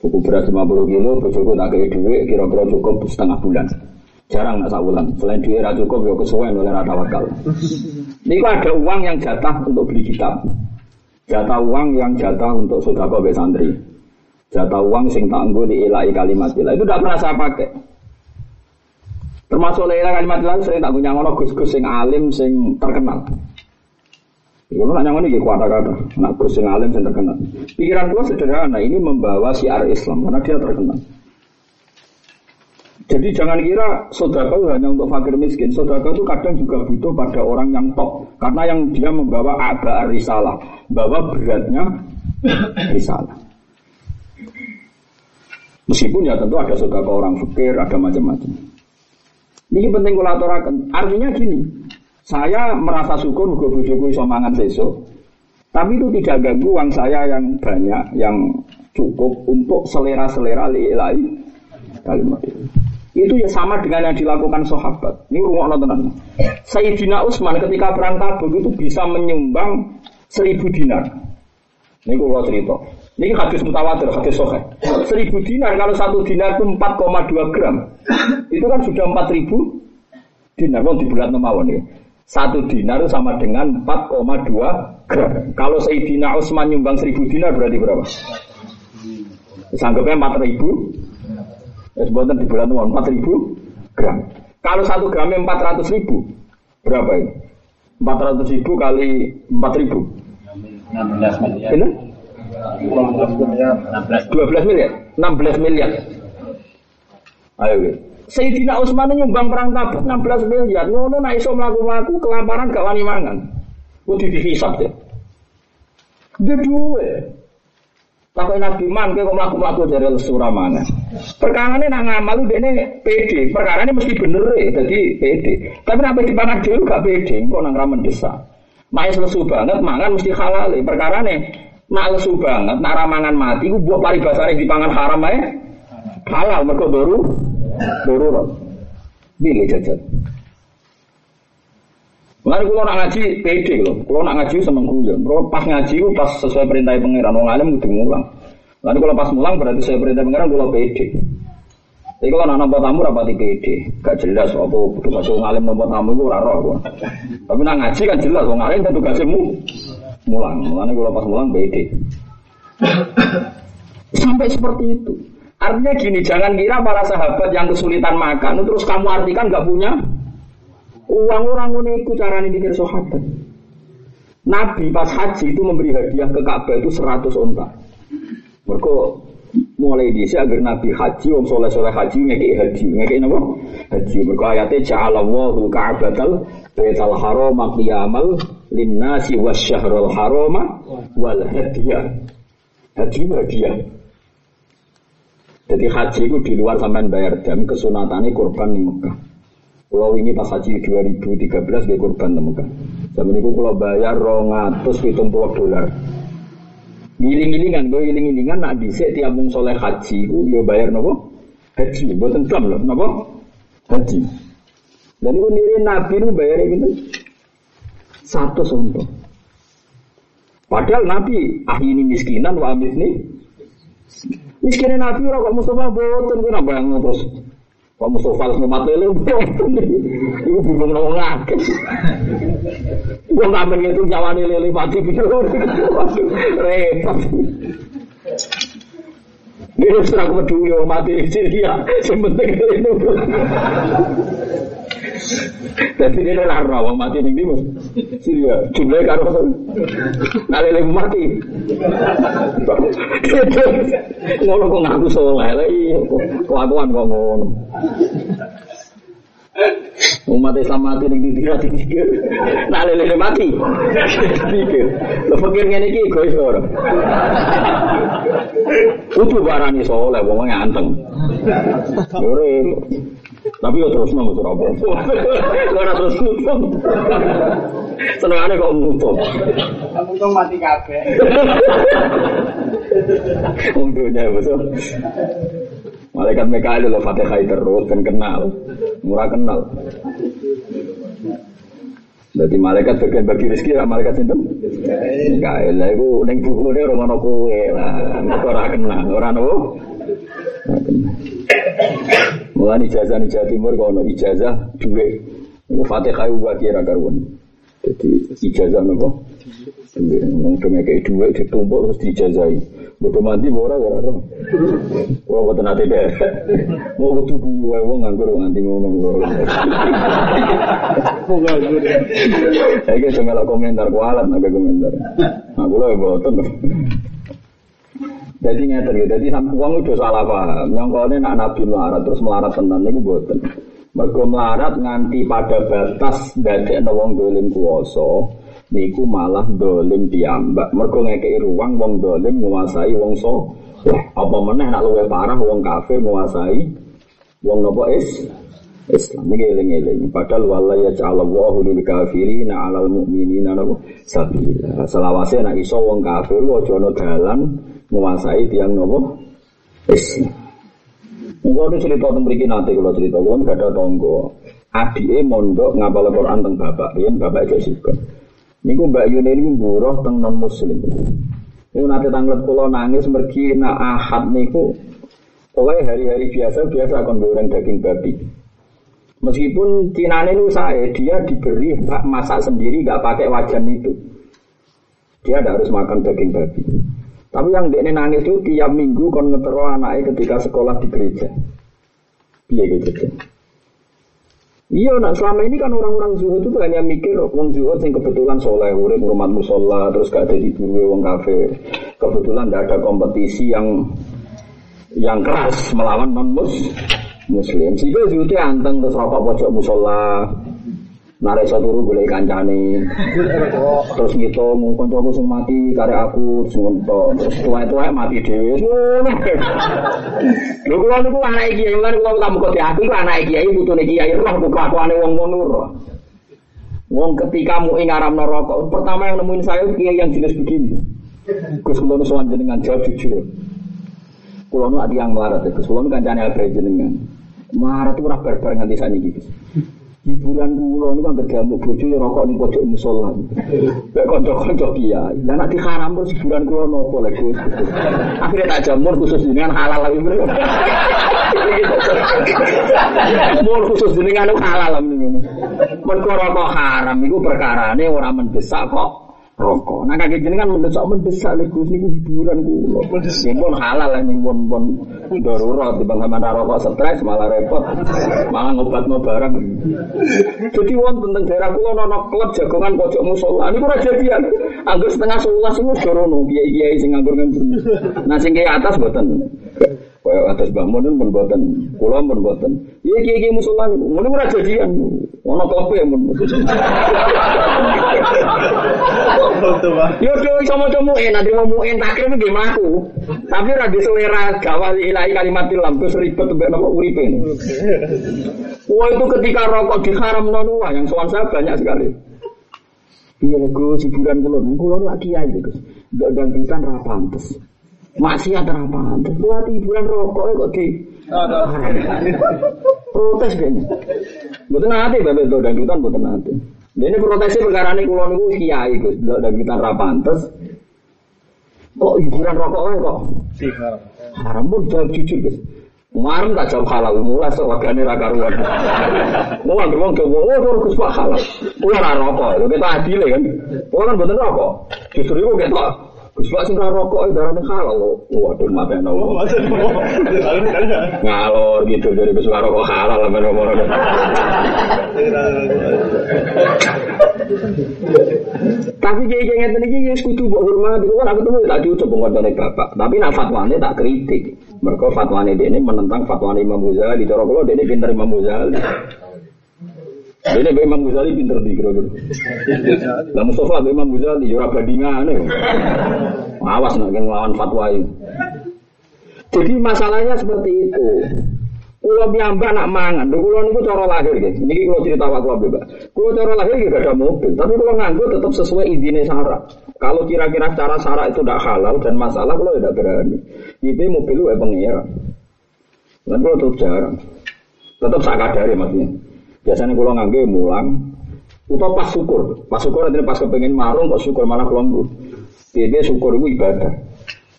Buku beras 50 kilo, bojoku tak kira-kira cukup setengah bulan. Jarang nggak ulang. Selain duit ra cukup ya kesuwen oleh rata wakal. Ini ada uang yang jatah untuk beli kitab. Jatah uang yang jatah untuk sodako be santri. Jatah uang sing tak di ilai kalimat ilah. Itu tidak pernah saya pakai. Termasuk ilai kalimat ilah sering tak punya ngono gus-gus sing alim sing terkenal. Kalau nanya ngono iki kata-kata, nak gus sing alim sing terkenal. Pikiran gua sederhana, ini membawa siar Islam karena dia terkenal. Jadi jangan kira sodako hanya untuk fakir miskin. Sodako itu kadang juga butuh pada orang yang top. Karena yang dia membawa agak risalah. Bawa beratnya risalah. Meskipun ya tentu ada sodako orang fakir, ada macam-macam. Ini penting kalau aturakan. Artinya gini, saya merasa syukur gue bujuku iso mangan besok. Tapi itu tidak ganggu uang saya yang banyak, yang cukup untuk selera-selera lain kalimat itu. Itu ya sama dengan yang dilakukan sahabat. Ini rumah tenan. Sayyidina Utsman ketika perang Tabuk itu bisa menyumbang seribu dinar. Ini kalau cerita. Ini hadis mutawatir, hadis sohe. Seribu dinar kalau satu dinar itu 4,2 gram. Itu kan sudah 4000 dinar. Kalau di bulan mawon ya. Satu dinar sama dengan 4,2 gram. Kalau Sayyidina Utsman nyumbang seribu dinar berarti berapa? Sanggupnya 4000 Sebutan di bulan uang 4 ribu gram. Kalau satu gramnya 400 ribu, berapa ini? 400 ribu kali 4 ribu. 16 miliar. Ini? 12 miliar. 12 miliar. 16 miliar. Ayo, okay. Sayyidina Utsman nyumbang perang Tabuk 16 miliar. Ngono nek iso mlaku-mlaku kelaparan gak wani mangan. Kudu dihisab ya. Dia duwe. Takut Nabi man, kok melaku-melaku dari lesura mana? Perkara ini nak ngamal udah ini PD. Perkara ini mesti bener ya, jadi PD. Tapi apa di panah dulu gak PD, kok nang ramen desa. Maes lesu banget, mangan mesti halal. Perkara ini nak lesu banget, nak ramangan mati, gue buat pari basare di pangan haram aja. Halal, mereka baru, baru. Bila jajan. Mulai kalau nak ngaji pede loh, kalau nak ngaji seneng guyon. Kalau pas ngaji pas sesuai perintah pangeran, orang alim itu mulang. Lalu kalau pas mulang berarti sesuai perintah pangeran kalau pede. Tapi kalau anak nampak tamu rapati pede, gak jelas apa tugas orang alim nampak tamu itu raro aku. Tapi nak ngaji kan jelas, orang alim kan tugasnya mu mulang. Mulai kalau pas mulang pede. Sampai seperti itu. Artinya gini, jangan kira para sahabat yang kesulitan makan, terus kamu artikan gak punya Uang orang ini itu cara ini pikir sahabat. Nabi pas haji itu memberi hadiah ke Ka'bah itu 100 onta. Mereka mulai di agar Nabi haji, om soleh soleh haji ngekei haji, ngekei apa? Haji. Mereka ayatnya ja'alallahu ka'batal betal harama qiyamal linnasi wasyahrul harama wal hadiah. Haji hadiah. Jadi haji itu di luar sampai bayar dam kesunatannya korban di Mekah. Kalau ini pas haji 2013 gue korban temukan. Zaman itu kalau bayar rongatus hitung puluh dolar. Giling-gilingan, gue giling-gilingan nak disek tiap mung soleh haji, gue bayar nopo haji, buatan Islam loh, nopo haji. Dan itu niri Nabi itu bayar gitu satu sonto. Padahal Nabi ah ini miskinan wa amis nih. Miskinnya Nabi orang kok Mustafa boten kok nambah terus Kamu sofal semua mati lu, ibu bingung nongol lagi. Gue nggak pengen itu jawa nih lele mati biru, repot. Ini harus aku peduli mati di Syria, sementara itu. Jadi dia lah rawa mati nih mas. Syria jumlahnya karo nale lagi mati. Ngono kok ngaku soleh lagi. Kelakuan kok ngono. Umat Islam mati ning di dikira dipikir. Nak lele mati. Dipikir. Lo pikir ngene iki egois ora. Kudu barani soleh wong anteng. Yo Tapi yo terus nang Surabaya. Ora terus nutup. Senengane kok nutup. Untung mati kabeh. Untungnya betul. Malaikat Mikael lho Fatihah terus kan kenal. Murah kenal. Jadi malaikat bagian bagi rezeki lah malaikat itu. Mikael lah itu neng buku orang orang kue lah. Orang kenal orang apa? Mulai ijazah di Jawa Timur kalau ijazah dua. Fatihah itu bagi karuan. Jadi ijazah nopo. Ngomong dongeng kayak dua ditumpuk terus dijazahi. Bodoh mati ora ora ora. Ora boten nate deh. Mau guyu wae wong nganggur nganti ngono. Wong nganggur. Saya ke cuma komentar kualat naga komentar. Nah, kula ya boten. Jadi ngeten gitu. Jadi uang udah salah paham. Yang kau nak nabi melarat terus melarat tenan niku boten. Mergo melarat nganti pada batas dadekno wong dolim kuwasa niku malah dolim piyambak. Mergo ngekeki ruang wong dolim menguasai wong so. Apa meneh nak luwih parah wong kafir menguasai wong nopo is Islam ini eling-eling. Padahal wala ya ja'alallahu lil kafirina 'alal mu'minina napa sabila. Selawase nak iso wong kafir ana dalan menguasai tiang nopo Islam. Mungkin ada cerita tentang mriki nanti kalau cerita kalau gak ada tonggo. Adike mondok ngapal Quran tentang bapak, yen bapak aja suka. Niku Mbak Yuni ini buruh teng non muslim. Niku nanti tanglet kulo nangis mergi nak ahad niku. Pokoknya hari-hari biasa biasa akan goreng daging babi. Meskipun cinane itu saya, dia diberi hak masak sendiri, gak pakai wajan itu. Dia tidak harus makan daging babi. Tapi yang dia nangis itu tiap minggu kon ngetero anaknya ketika sekolah di gereja. Iya gitu. Iya, nah selama ini kan orang-orang zuhud itu hanya mikir wong zuhud yang kebetulan soleh, urip rumah musola, terus gak ada di wong kafe. Kebetulan tidak ada kompetisi yang yang keras melawan non mus muslim. Sehingga zuhudnya anteng terus rokok pojok musola, narik satu turu boleh kancane terus ngitung kancaku sing mati karek aku ngontok terus tuwa-tuwa mati dhewe lho kula niku anak kiai kula kamu kok aku iku anak kiai butune kiai roh kelakuane wong ngono roh Wong ketika mu ing aram rokok, pertama yang nemuin saya kiai yang jenis begini. Gus kula nu sowan jenengan jawab jujur. Kula nu ati yang melarat, Gus kula nu kancane abe jenengan. Melarat itu ora barbar nganti saniki, Gus hiburan kula niku anggere jamu bojo ya rokok ning pojok musala. Nek kanca-kanca kiai. Lah nek diharam terus hiburan kula nopo lek Gus. Akhire tak jamur khusus dengan halal lagi. Mur khusus dengan halal lagi. Mergo rokok haram iku perkarane ora mendesak kok rokok. Nah kakek jenengan mendesak mendesak lek Gus niku hiburan kula. Ya pun halal lah ning pun darurat timbang sama rokok stres malah repot. Malah ngobatno barang. Jadi wonten tentang daerah kula ana klub jagongan pojok musola. Niku ora jadian. Anggur setengah sebelas iku dorono kiai-kiai sing nganggur nganggur. Nah sing kiai atas mboten. Kaya atas Mbah Mun pun mboten. Kula pun mboten. Iya kiai-kiai musola ngono ora jadian. Ana klope mun. Foto Pak. Yo do iso maca muin, nanti mau muin takrim nggih mlaku. Tapi ra di selera gawal ilahi kalimat ilam terus ribet mbek napa uripe. Wah itu ketika rokok diharam nonua yang soal saya banyak sekali. Iya Gus, hiburan kulo, kulo lagi kiai Gus. Nggak dangdutan ra pantes. Maksiat ra pantes. Buat hiburan rokok kok di protes kayaknya. Betul nanti bapak itu dangdutan betul nanti. Ini protesnya perkara ini kulo niku kiai Gus, dangdutan ra pantes. Kok hiburan rokok ae kok haram. haram pun jawab jujur Gus. Kemarin tak jawab halal, mulai sewagane ra karuan. Mulai beruang ke wong, oh Gus Pak halal. Kuwi ora rokok, itu kita adil kan. Kuwi kan bener rokok. Justru itu kita Pak sing rokok itu darane halal. Waduh. Oh, masa mau. Lalu kan. Ngalor gitu dari Pak rokok halal men ngomong. Tapi kayak kayak ngeten iki wis kudu mbok hormati. Kok aku ketemu tak diucap ngotone bapak. Tapi nak fatwane tak kritik. Mergo fatwane dene menentang fatwane Imam Ghazali. Cara kula dene pinter Imam Ghazali. Dene be Imam Ghazali pinter di kira-kira. Lah Mustafa be Imam Ghazali ya ora bandingane. Awas nak ngelawan fatwa ini. Jadi masalahnya seperti itu. Kulo piyambak nak mangan, lho kulo niku cara lahir guys. Niki kulo cerita waktu kulo Mbak. Kulo cara lahir nggih ada mobil, tapi kulo nganggo tetap sesuai izine syarat. Kalau kira-kira secara syarat itu tidak halal dan masalah kulo tidak berani. Itu mobil lu pengira. Dan kulo tetap jarang. Tetap sakadari maksudnya. Biasanya kulo nganggo mulang Utau pas syukur, pas syukur nanti pas kepengen marung kok syukur malah kelonggu. Dia syukur itu ibadah.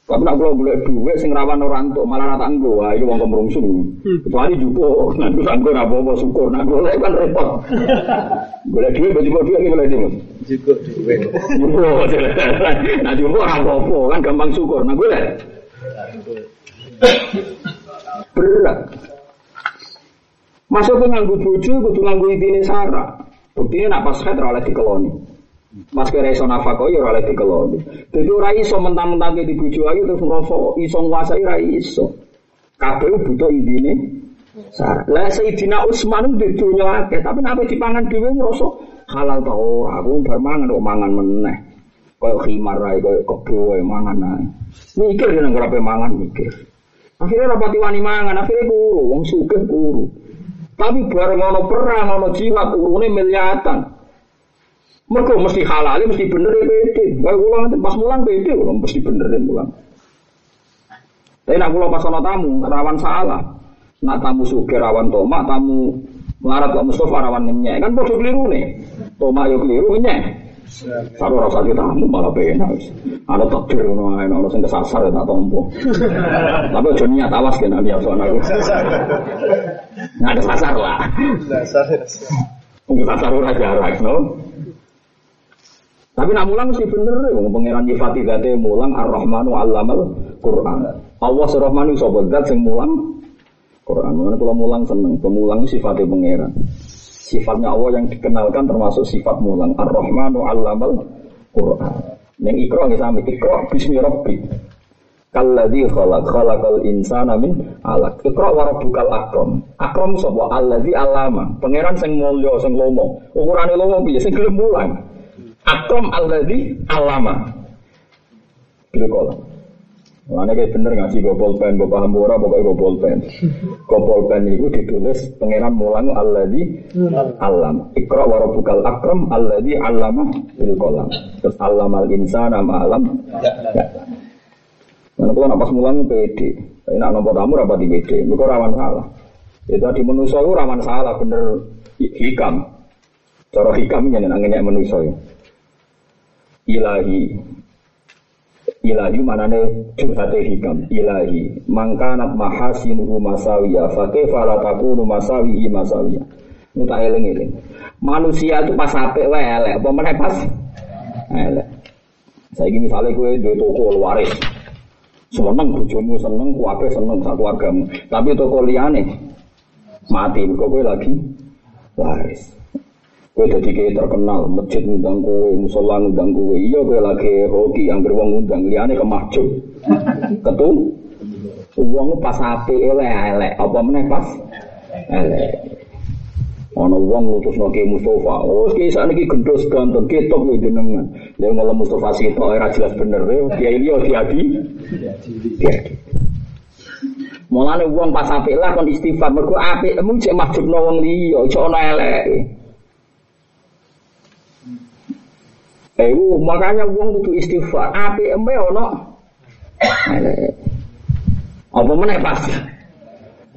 Tapi nak kalau boleh duit sing rawan orang untuk malah rata anggo, wah itu wong kemrungsung. Kecuali jupo, terus anggo ra apa syukur, nah golek kan repot. Golek duit baju duit iki boleh dhewe. Juga duit. Jupo, nah jupo apa-apa kan gampang syukur, nah golek. Berat. Masuk ke nganggo bojo kudu nganggo intine sara. Buktine nak pas khat ora dikeloni. Mas kira iso nafako ya ora oleh dikeloni. Ora iso mentang-mentang di bojo ayu terus ngrasa iso nguasai ora iso. Kabeh butuh intine sara. Lah Sayyidina Utsman di dunya akeh, tapi nek dipangan dhewe ngrasa halal ta ora, aku bar mangan kok mangan meneh. Kaya khimar ae, kaya kebo ae mangan ae. Mikir jeneng ora mangan mikir. Akhirnya rapati wani mangan, akhirnya kuru, wong sugih kuru. Tapi bareng ono perang, ono jihad, urune miliatan. Mereka mesti halal, mesti bener ya pede. Kayak kula nanti pas mulang pede, kula mesti bener ya mulang. Tapi nak kula pas ono tamu, rawan salah. Nak tamu suge rawan tomak, tamu melarat kok Mustafa rawan ngenyek. Kan bodoh keliru nih. Tomak yo keliru ngenyek. Satu rasa kita tamu malah pengen Ada takdir ngono ae, ono sing kesasar ya tak tompo. Tapi aja niat awas kan nanti soal aku. Nggak ada sasar lah. Dasar. Untuk sasar ora jarak, no. Tapi nak mulang mesti bener, wong pangeran nyifati zate mulang Ar-Rahmanu 'allamal Qur'an. Allah Ar-Rahmanu sapa zat sing mulang Quran. Mulane kula mulang seneng, pemulang sifatnya pangeran. Sifatnya Allah yang dikenalkan termasuk sifat mulang. Ar-Rahmanu 'allamal Qur'an. Ning ikra nggih sami ikra bismi. Kalladzi khalaq khalaqal insana min 'alaq. Ikra wa rabbukal akram. Akram sapa? Alladzi 'allama. Pangeran sing mulya sing lomo. Ukurane lomo piye sing gelem mulang. Akram alladzi 'allama. Bil qalam. Mana kayak bener ngaji gue pulpen, gue paham ora pokoknya gue pulpen. Gue pulpen itu ditulis pangeran mulang alladzi alam. Ikra wa rabbukal akram alladzi allama bil qalam. Terus allamal insana ma alam. Ya. Mana kalau napas mulang pede. Tapi nak nomor tamu rapati pede. Mereka rawan salah. Itu tadi manusia itu rawan salah bener hikam. Cara hikam ini nangennya manusia. Ilahi ilahi manane curhate hikam ilahi mangkanat mahasinuhu masawiya fakih fala takunu masawihi masawiya ini tak eling-eling manusia itu pas apik wae elek apa meneh pas elek saiki misalnya gue duwe toko waris seneng bojomu seneng kuwabe seneng satu keluargamu tapi toko liyane mati kok kowe lagi waris Kowe dadi kayak terkenal, masjid ngundang kowe, musola ngundang kowe. Iya kowe lagi hoki yang beruang ngundang liyane ke mahjub. Ketu. Wong pas apik elek-elek, apa meneh pas elek. Ana wong ngutusno Ki Mustofa. Oh, ki sakniki gendhos ganteng, ketok kowe jenengan. Dia ngomong Mustafa Sito, era jelas bener. Dia ini oh diadi. Diadi. Mulane wong pas apik lah kon istighfar mergo apik emu cek majubno wong liya, iso ana eleke. Eh, makanya wong kudu istighfar. Apik eme eleke. Apa meneh pasti.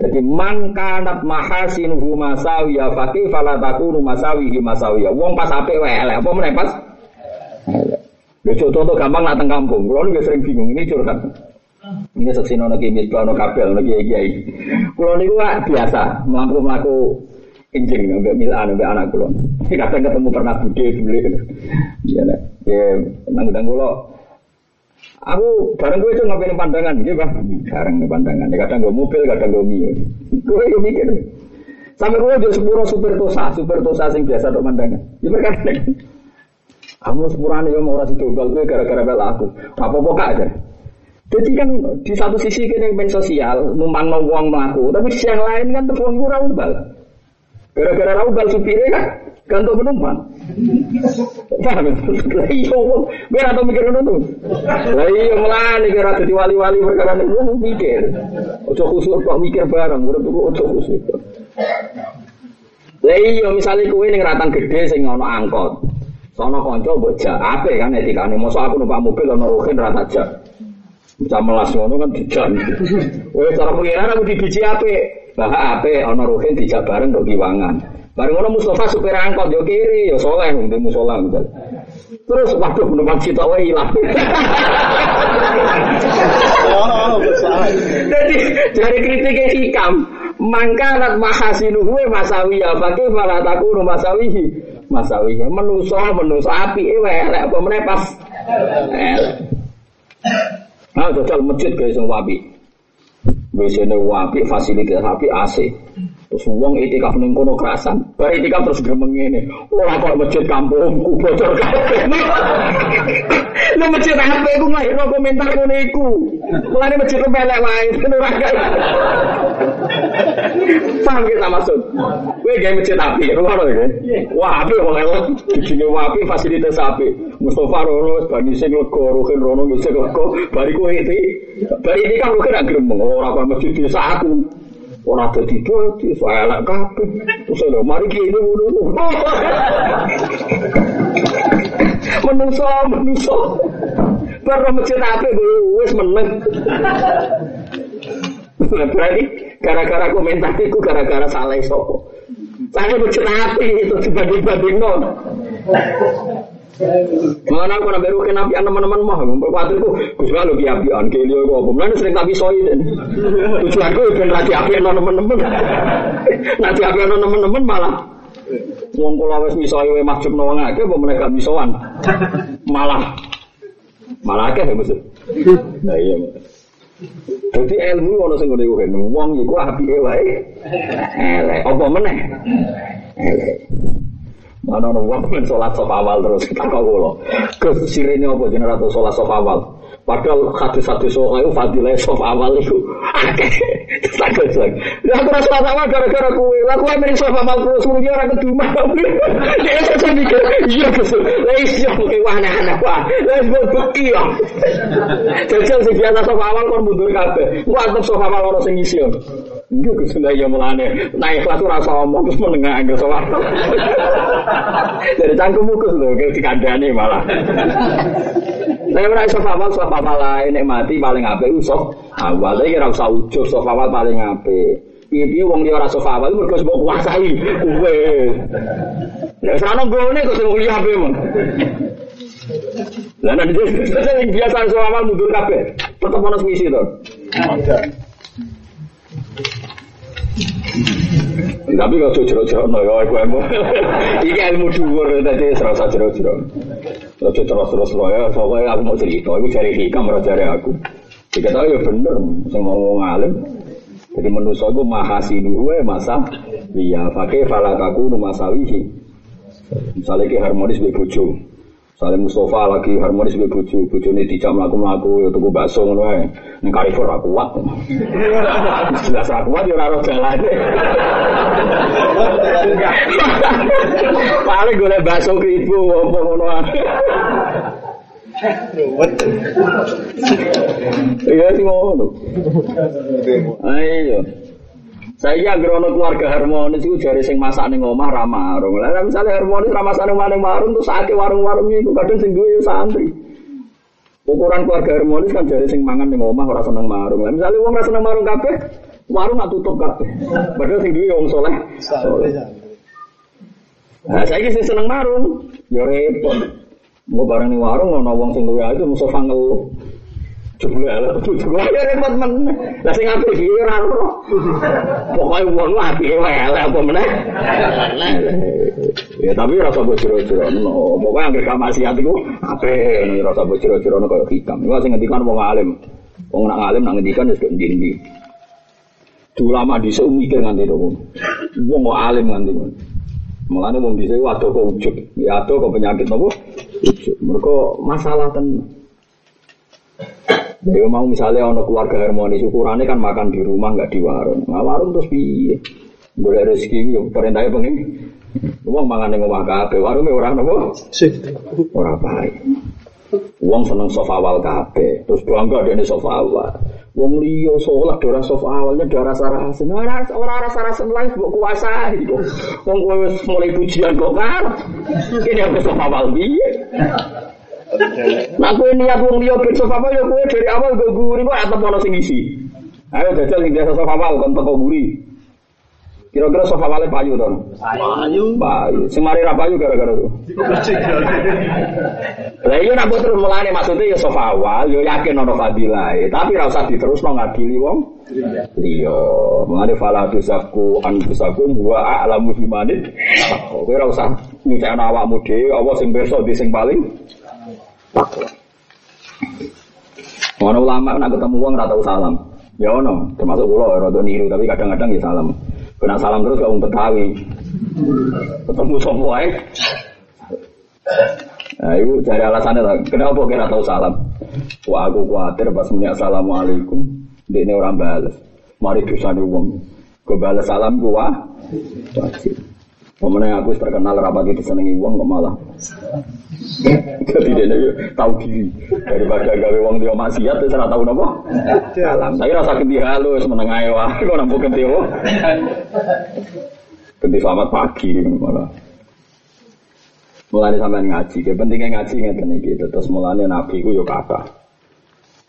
Jadi man kanat mahasinuhu masawiya fakih fala takunu masawihi masawiya. Wong pas apik wae elek, apa meneh pas? Elek. Ya contoh gampang nak teng kampung. Kulo niku sering bingung ini curhat. Ini seksi nono kimis, nono kabel, nono kiai kiai. Kulo niku biasa melaku melaku kencing nggak milan nggak anak kulo. Kadang ketemu pernah bude bule. Ya, ya, nang kulo Aku bareng gue itu ngapain pandangan, gitu bang. Bareng pandangan. Ya, kadang gue mobil, kadang gue mio. Gue yang mikir. Sampai gue jadi sepuro super tosa, super tosa sing biasa untuk pandangan. Ya mereka Kamu sepurane ya mau rasi dobel gue gara-gara bela aku. Apa-apa kak aja. Jadi kan di satu sisi kita yang sosial, numpang mau uang melaku, tapi di yang lain kan tuh uang kurang bal. Gara-gara raubal supirnya kan, gantung penumpang. Paham ya? Lah iya biar atau mikir ngono tuh. Lah iya melane kira dadi wali-wali perkara niku mikir. Ojo khusuk kok mikir bareng, urip kok ojo khusuk. Lah iya misale kowe ning ratan gede sing ana angkot. Sono kanca mbok jak apik kan etikane. Mosok aku numpak mobil ana rohin ra tak. Bisa melas ngono kan dijak. Wes cara pengiran aku di biji apik. Bah apik ana rohin dijak bareng kiwangan. Bareng ngono Mustafa supir angkot yo kiri yo soleh wong musola misal. Terus waduh penumpang sitok wae ilang. Oh. Jadi dari kritiknya hikam, mangkanat mahasinuhu masawiyah, pakai malah takunu masawihi. Masawiyah menuso menuso api ewe elek apa meneh pas. Elek. Nah, jajal masjid guys yang wapi. Biasanya wapi fasilitas api AC. Terus uang itikaf ning kono kerasan. Bar itikaf terus gremeng ngene. Ora kok masjid kampungku bocor kabeh. Lu masjid apa iku nglahirno komentar ngene iku. Mulane masjid wae ngono ora kaya. Paham kita maksud? Kowe gawe masjid api, ngono ya. Wah, api kok elok. Dijine wapi fasilitas api. Mustafa rono bani sing lega rohin rono ngisi lega. Bariku iki. Bari ini kan kira gremeng ora kok masjid desa aku. Ora dadi dadi saya elek kabeh. Terus lho mari ki ini ngono. Menungso, menungso. Baru masjid ape wis meneng. Nah, Berarti gara-gara komentar itu gara-gara salah sopo. Saya masjid ape itu dibanding-banding non. Mana aku nabi rukin api teman-teman mah, berkuatirku, gus kalau ki apian, ki liyo kok, mana sering tapi soi dan tujuanku ben lagi api teman-teman, nanti api teman-teman malah Wong kula wis misoi wae mahjub nawang akeh apa meneh gak misoan. Malah malah akeh maksud. Nah iya. Jadi ilmu ono sing ngene kuwi. Wong iku apike wae. Elek apa meneh? Elek. Mana ono wong men salat sop awal terus tak kula. Gus sirine apa jenenge ratu salat sop awal? Padahal hadis-hadis soal itu fadilah sop awal itu. Takut lagi. Ya aku rasa awal gara-gara kue. Lah kue miring sop awal terus mungkin orang kedua. Dia saya mikir, iya betul. Lah iya mungkin wah anak-anak wah. Lah buat beki ya. Jajal sing biasa sop awal kon mundur kabeh. Gua antep sop awal orang sing isi. Enggak Gus lah ya mulane. Naik kelas ora omong terus menengah anggere sop awal. Dari cangkemmu Gus lho kayak dikandani malah. Nek ora iso awal sop awal lae nek mati paling apik usop awal. Iki ora usah ujug sop awal paling apik. Piye-piye wong liya ora sop awal mergo mbok kuasai kowe. Nek sana gone kok sing kuliah apik mon. Lah nek biasa sop awal mundur kabeh. Tetep ono misi to. Tapi kalau jero-jero no ya aku ilmu. Iki ilmu dhuwur tadi serasa jero-jero. Ojo terus-terus lo ya, soalnya aku mau cerita, aku cari hikam, ora cari aku. Jika tahu ya bener, saya mau ngomong alim. Jadi manusia itu mahasinu we masa iya pakai falakaku numasawihi. Misalnya ki harmonis be bojo. Misalnya Mustafa lagi harmonis be bojo, bojo ini dijak melaku, ya tuku bakso ngono ae. Ning Carrefour aku kuat. Jelas aku kuat ya ora roh jalan. Paling golek bakso kribo apa ngono ae. Iya sih ngono. Ayo. Saya agrono keluarga harmonis itu jari sing masak ning omah ra marung. Lah misalnya harmonis ra masak ning warung marung terus sakit warung-warung iku kadang sing duwe santri. Ukuran keluarga harmonis kan jari sing mangan ning omah ora seneng marung. Lah misalnya wong ora seneng marung kabeh, warung gak tutup kabeh. Padahal sing duwe wong soleh. Nah, saya sing seneng marung, ya repot. Mau barang ning warung ono wong sing luwe itu musuh ngeluh. Jebule ala jebule ya repot men. Lah sing apik iki ora ora. Pokoke wong apa meneh. Ya tapi rasa mbok jero-jero no. Pokoke anggere gak maksiat iku apik rasa mbok jero-jero no kaya hikam. Iku sing ngendikan wong alim. Wong nak alim nak ngendikan wis ndi-ndi. Ulama dhisik mikir nganti ngono. Wong kok alim nganti ngono. Mulane wong dhisik waduh kok ujug. Ya adoh kok penyakit? Ujug. Mergo masalah tenan. Ya mau misalnya ono keluarga harmonis ukurannya kan makan di rumah nggak di warung. Nah, warung terus piye? Boleh rezeki yo perintahnya pengen. Uang mangan ning omah kabeh, warunge ora napa? Ora baik. Uang seneng sofa awal kabeh, terus bangga dene sofa awal. Wong liya sholat ora sofa awalnya ora rasa rasen. Ora ora rasa rasen lagi mbok kuasai kok. Wong mulai pujian kok kan. Ini aku sofa awal piye? Nah kowe niat wong liya ben sofa awal ya kowe dari awal go guri kok atep ono sing isi. Ayo jajal sing biasa sofa awal kon teko guri. Kira-kira sofa awal payu to? Payu. Payu. Sing mari ra payu gara-gara itu. Lah iya nak terus mulane maksudnya ya sofa awal, yo yakin ono fadilah, tapi ra usah diterusno ngadili wong. Iya, mulane fala tusaku anfusakum wa a'lamu bimanit. Kowe ra usah nyucekno awakmu dhewe, apa sing pirsa di sing paling takwa. Ono ulama nak ketemu wong ra tau salam. Ya ono, termasuk kula rada niru tapi kadang-kadang ya salam. Kena salam terus gak wong. Ketemu sapa wae. Nah, itu cari alasannya lah. Kenapa kira tahu salam? Wah, aku khawatir pas muni assalamualaikum, dia ini orang balas. Mari dosa nih wong. Gue balas salam gua wajib. Pemenang aku terkenal rapat itu senengi wong kok malah. Jadi dia tahu diri daripada gawe wong dia maksiat terus ora tahu. Salam. Saya rasa ganti halus menengae wae kok nampu ganti oh. Ganti selamat pagi malah. Mulane sampean ngaji, ke pentingnya ngaji ngeten iki. Terus mulane nabi ku yo kata.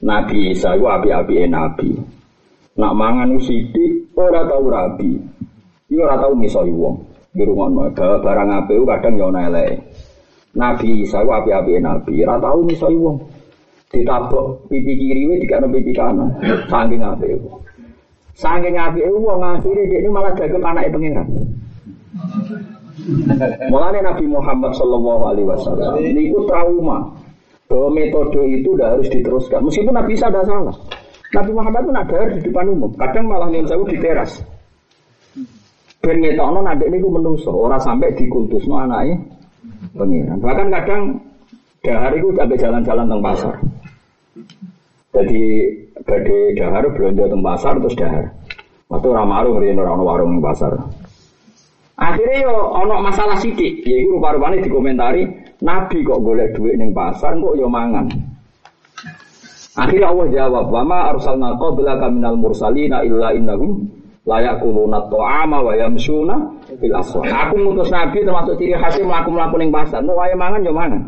Nabi Isa ku api-apike nabi. Nak mangan sithik ora tau rabi. Iku ora tau misoi wong. Di rumah barang apik ku kadang yo ana. Nabi Isa ku api-apike nabi, ora tau misoi wong. Ditabok pipi kiri we dikane pipi kanan. Saking apike. Saking apike wong akhire dia ini malah dagem anake pangeran. Mulanya Nabi Muhammad Shallallahu Alaihi Wasallam niku trauma bahwa metode itu udah harus diteruskan. Meskipun Nabi Isa ada salah. Nabi Muhammad pun ada di depan umum. Kadang malah nih saya di teras. Ben ngetokno nadek niku menungso, ora sampai dikultusno anaknya pengiran. Bahkan kadang dahar itu sampai jalan-jalan teng pasar. Jadi badhe dahar belanja teng pasar terus dahar. Waktu ramaru ngriyen ora ono warung ning pasar. Akhirnya yo ono masalah sidik, yaitu rupa-rupanya dikomentari Nabi kok golek duit ning pasar kok yo mangan. Akhirnya Allah jawab, "Wama arsalna qablaka minal mursalina illa innahum la yaquluna ta'ama wa yamshuna fil aswaq." Aku ngutus Nabi termasuk ciri khasnya mlaku-mlaku ning pasar, mau wae mangan yo mangan.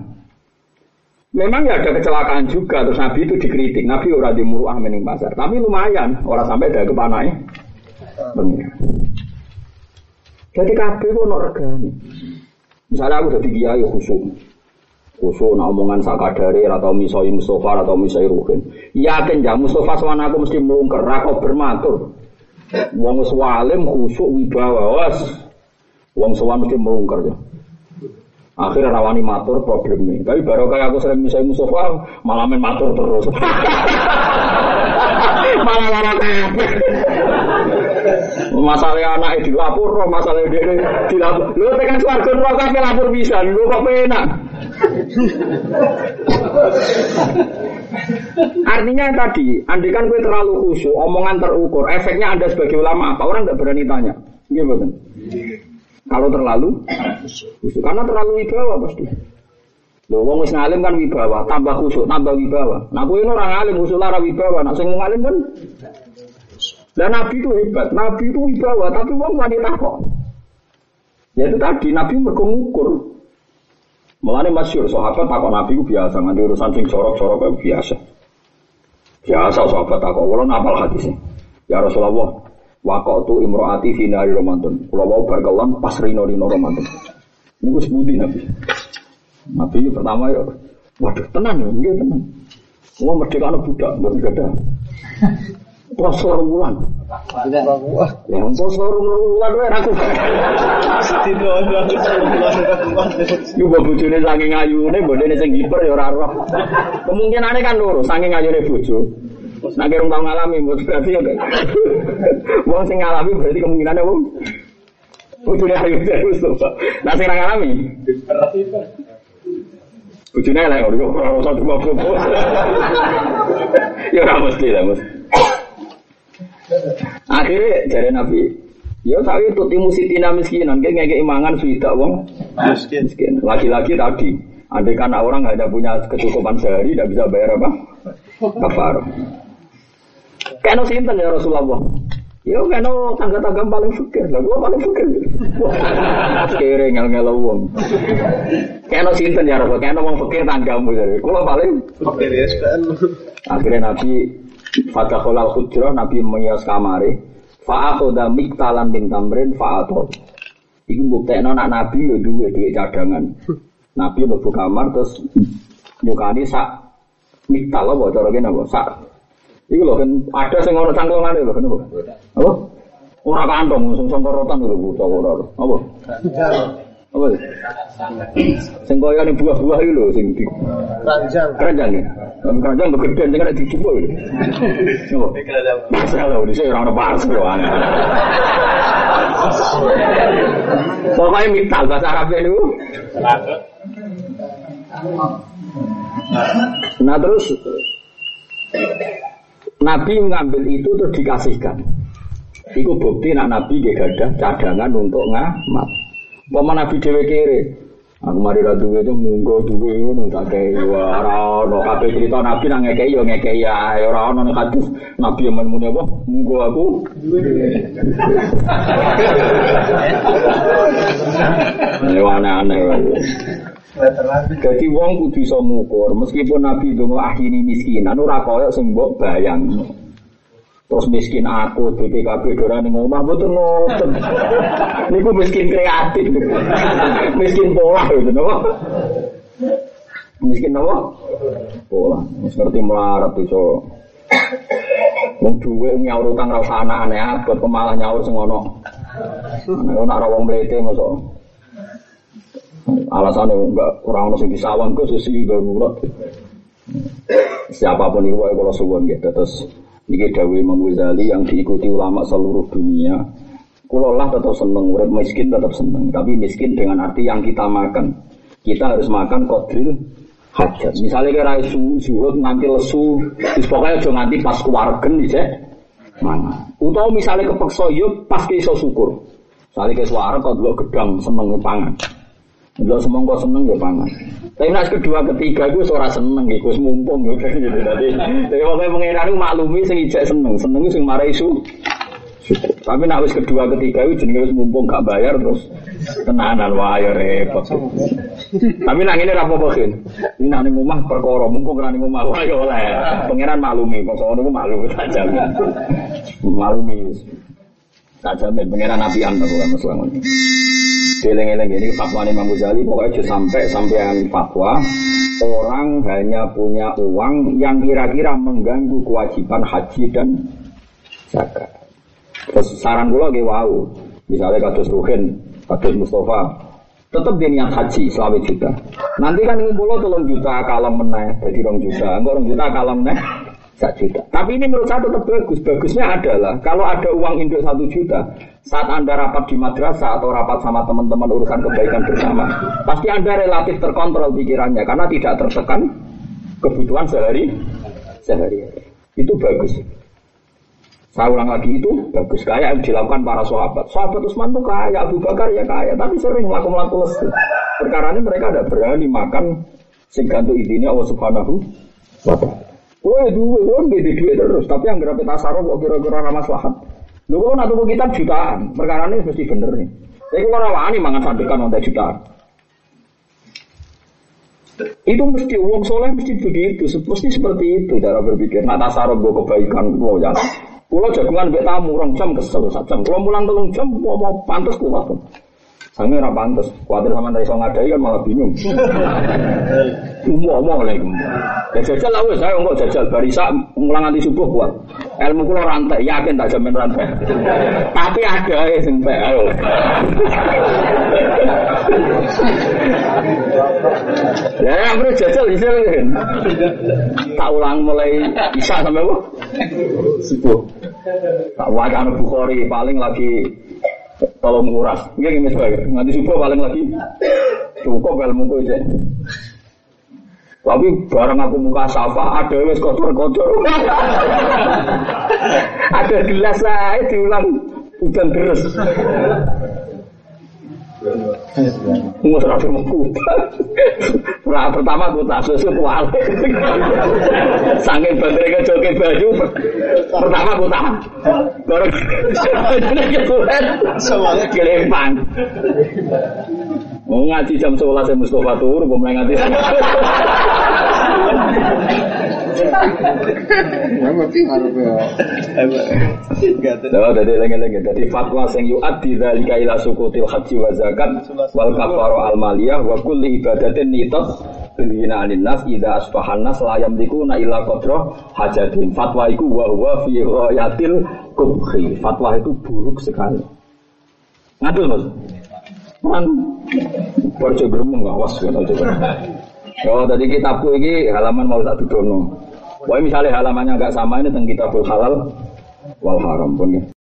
Memang ya ada kecelakaan juga terus Nabi itu dikritik. Nabi ora di muruah ning pasar, tapi lumayan orang sampai dari kepanai. Jadi kabeh kok ono regane. Misalnya aku jadi kiai khusyuk. Khusyuk nak omongan sakadare atau misoi Mustafa atau misoi Ruhin. Yakin ya Mustafa sawan aku mesti melungker, kok bermatur. Wong wis walim khusyuk wibawa was. Wong sawan mesti melungker ya. Akhirnya rawani matur problemnya. Tapi baru kayak aku sering misoi Mustafa malah main matur terus. Masalah anak dilapor, masalah dia dilapor. Lu tekan suarga neraka kabeh lapor bisa, lu kok penak. Artinya tadi, andikan gue terlalu khusyuk, omongan terukur, efeknya anda sebagai ulama apa? Orang nggak berani tanya. Iya betul. Kalau terlalu khusyuk. Karena terlalu wibawa pasti. Lho wong wis ngalim kan wibawa, tambah khusyuk, tambah wibawa. Nah kowe ora ngalim khusyuk lara wibawa, nak sing ngalim kan dan Nabi itu hebat, Nabi itu wibawa, tapi wong wanita kok. Ya itu tadi, Nabi mengukur. Mulane masyur, sahabat takut Nabi itu biasa, nanti urusan sing corok-corok itu biasa. Biasa sahabat takut, walau napal hadisnya. Ya Rasulullah, waktu tu imroati finari romantun. Kalau mau berkelam pas rino rino romantun. Ini gue sebutin Nabi. Nabi itu pertama ya, waduh tenang ya, iya tenang. Mau merdeka anak budak, ada. Poso bulan. Ya poso bulan wae aku. Saking ya ora kan loro, saking ayune bojo. Nek kira tau ngalami, berarti ya. Wong sing ngalami berarti kemungkinane wong bojone ayu terus. Nah sing ora ngalami. Bojone elek ora ora usah coba-coba. Ya ora mesti lah, Mas. Akhirnya dari Nabi, ya tapi itu timu sitina miskinan, kayak ngekei imangan sudah wong Miskin. miskin. Lagi-lagi tadi, andai kan orang nggak ada punya kecukupan sehari, tidak bisa bayar apa? Kafar. Kena sinten ya Rasulullah. Ya kena tangga-tangga paling fikir, lah gua paling fikir. Kere ngel-ngel wong. Kena sinten ya Rasul, kena wong fikir tanggamu jadi. Kula paling Oke, ya. Akhirnya Nabi Fatahulal Hujrah Nabi mengias kamare Fa'akhoda miktalan bin tamrin fa'ato Iku buktekno nak Nabi yo duwe duwe cadangan Nabi mlebu kamar terus nyukani sak miktal apa cara kene apa sak Iku lho kan ada sing ono cangklongane lho kenapa? Apa? Ora kantong sing songkorotan lho buta ora. Apa? Apa? Sing koyo ning buah-buah iki lho sing di Ranjang. keranjang ya. Tapi keranjang tuh gede, ada dicoba ya. Coba. Masalah di sini orang pas loh. Pokoknya mital bahasa Arab itu. Nah terus Nabi mengambil itu terus dikasihkan. Iku bukti nak Nabi gak ada cadangan untuk ngamat. Pama Nabi dewe kere. Aku mari ra duwe itu munggo duwe ngono tak kei ora ono kabeh cerita Nabi nang ngekei yo ngekei ya ora ono nek hadis Nabi yang muni apa munggo aku duwe. aneh-aneh. Jadi wong kudu iso ngukur meskipun Nabi itu akhiri miskinan ora koyo sing mbok bayang. Terus miskin aku, BPKB dora ning omah mboten ngoten. Niku miskin kreatif. miskin pola gitu napa? Miskin napa? Pola. Wis ngerti melarat iso. Wong duwe nyaur utang ra usah aneh abot pemalah nyaur sing ono. Nek ora wong mlete mosok. Enggak orang ono sing disawang ke sesi darurat. Siapa pun itu kalau suwon gitu terus Niki Dawi Imam Ghazali yang diikuti ulama seluruh dunia. Kulo lah tetap seneng, urip miskin tetap seneng. Tapi miskin dengan arti yang kita makan. Kita harus makan kodril hajat. Misalnya kira su, zuhud nanti lesu, terus pokoknya aja nganti pas keluargen nih mana. Utau misalnya kepeksa yuk pas ke iso syukur. Misalnya ke suara kau dulu gedang seneng pangan. Dulu semongko seneng ya pangan. Tapi nas kedua ketiga gue suara seneng gitu, gue mumpung gitu. Jadi, jadi pokoknya pengiran itu maklumi sing ijek seneng, seneng itu sing marai su. Syukur. Tapi nak wis kedua ketiga itu jenenge wis mumpung gak bayar terus tenanan wah ya repot. Tapi nak ini rapo bakin. Ini nak ning omah perkara mumpung ra ning omah wah ya oleh. Pangeran maklumi, kok sono niku maklumi saja. Maklumi. Saja Nabi anda bukan masalah ini. Geleng-geleng ini fatwa Imam Ghazali pokoknya aja sampai sampean fatwa orang hanya punya uang yang kira-kira mengganggu kewajiban haji dan zakat. Terus saran kula nggih wau. Misalnya kados Ruhin, kados Mustafa, tetap dia niat haji selama juta. Nanti kan ngumpul tolong juta kalau meneh, jadi rong juta. Enggak rong juta kalau meneh satu juta. Tapi ini menurut saya tetap bagus. Bagusnya adalah kalau ada uang induk satu juta, saat anda rapat di madrasah atau rapat sama teman-teman urusan kebaikan bersama, pasti anda relatif terkontrol pikirannya karena tidak tertekan kebutuhan sehari sehari. Itu bagus. Saya ulang lagi itu bagus kayak yang dilakukan para sahabat. Sahabat Utsman tuh kaya, Abu Bakar ya kaya, tapi sering melakukan melakukan Perkara ini mereka tidak berani makan sing gantung idine Allah Subhanahu wa taala. Kulo ya duwe, kulo di duit terus, tapi yang berapa tasaruf kok kira-kira maslahat. Lho kulo nak tuku kitab jutaan, ini mesti bener nih. Saya kulo ora wani mangan sandekan untuk jutaan. Itu mesti uang soleh mesti begitu, mesti seperti itu cara berpikir. Nak tasaruf gue kebaikan kulo ya. Kulo jagungan mbek tamu rong jam kesel sak jam. Kulo mulang telung jam mau mau pantes kulo. Sange ora pantes. Kuwatir sama dari iso ngadai kan malah bingung. Umum lagi. Ya jajal lah wis saya enggak jajal barisa mulang nanti subuh buat. Ilmu kula rantai, yakin tak jamin rantai. Tapi ada ya pek ayo. Ya, aku jajal bisa kan. Tak ulang mulai isya sampai? Subuh. Tak wajah Bukhari paling lagi tolong nguras. Nggih nggih sebagai nganti subuh paling lagi cukup ilmu ku aja. Tapi barang aku muka safa ada wes kotor-kotor. ada gelas lah diulang hujan terus. Nggak serasa mau Nah, pertama aku tak susu kuali. Sangin bandere ke joget baju. Pertama aku tak. Baru kesuwen. Semuanya Gelempang. Mau ngaji jam 11 ya Mustafa tur, mau ngaji. Ya ngerti ngarepe. Nah, jadi lagi-lagi jadi fatwa sing yu'addi dzalika ila sukutil haji wa zakat wal kafaru al maliyah wa kulli ibadatin nitat Bilina anin nas ida asbahan nas la yamlikuna illa qadra hajatin fatwa itu wa huwa fi ghayatil kubhi. Fatwa itu buruk sekali. Ngadul mas? Kan Borjo gremeng awas kan coba Oh tadi kitabku ini halaman mau tak dudono Wah misalnya halamannya agak sama ini tentang kitabul halal wal haram pun ya.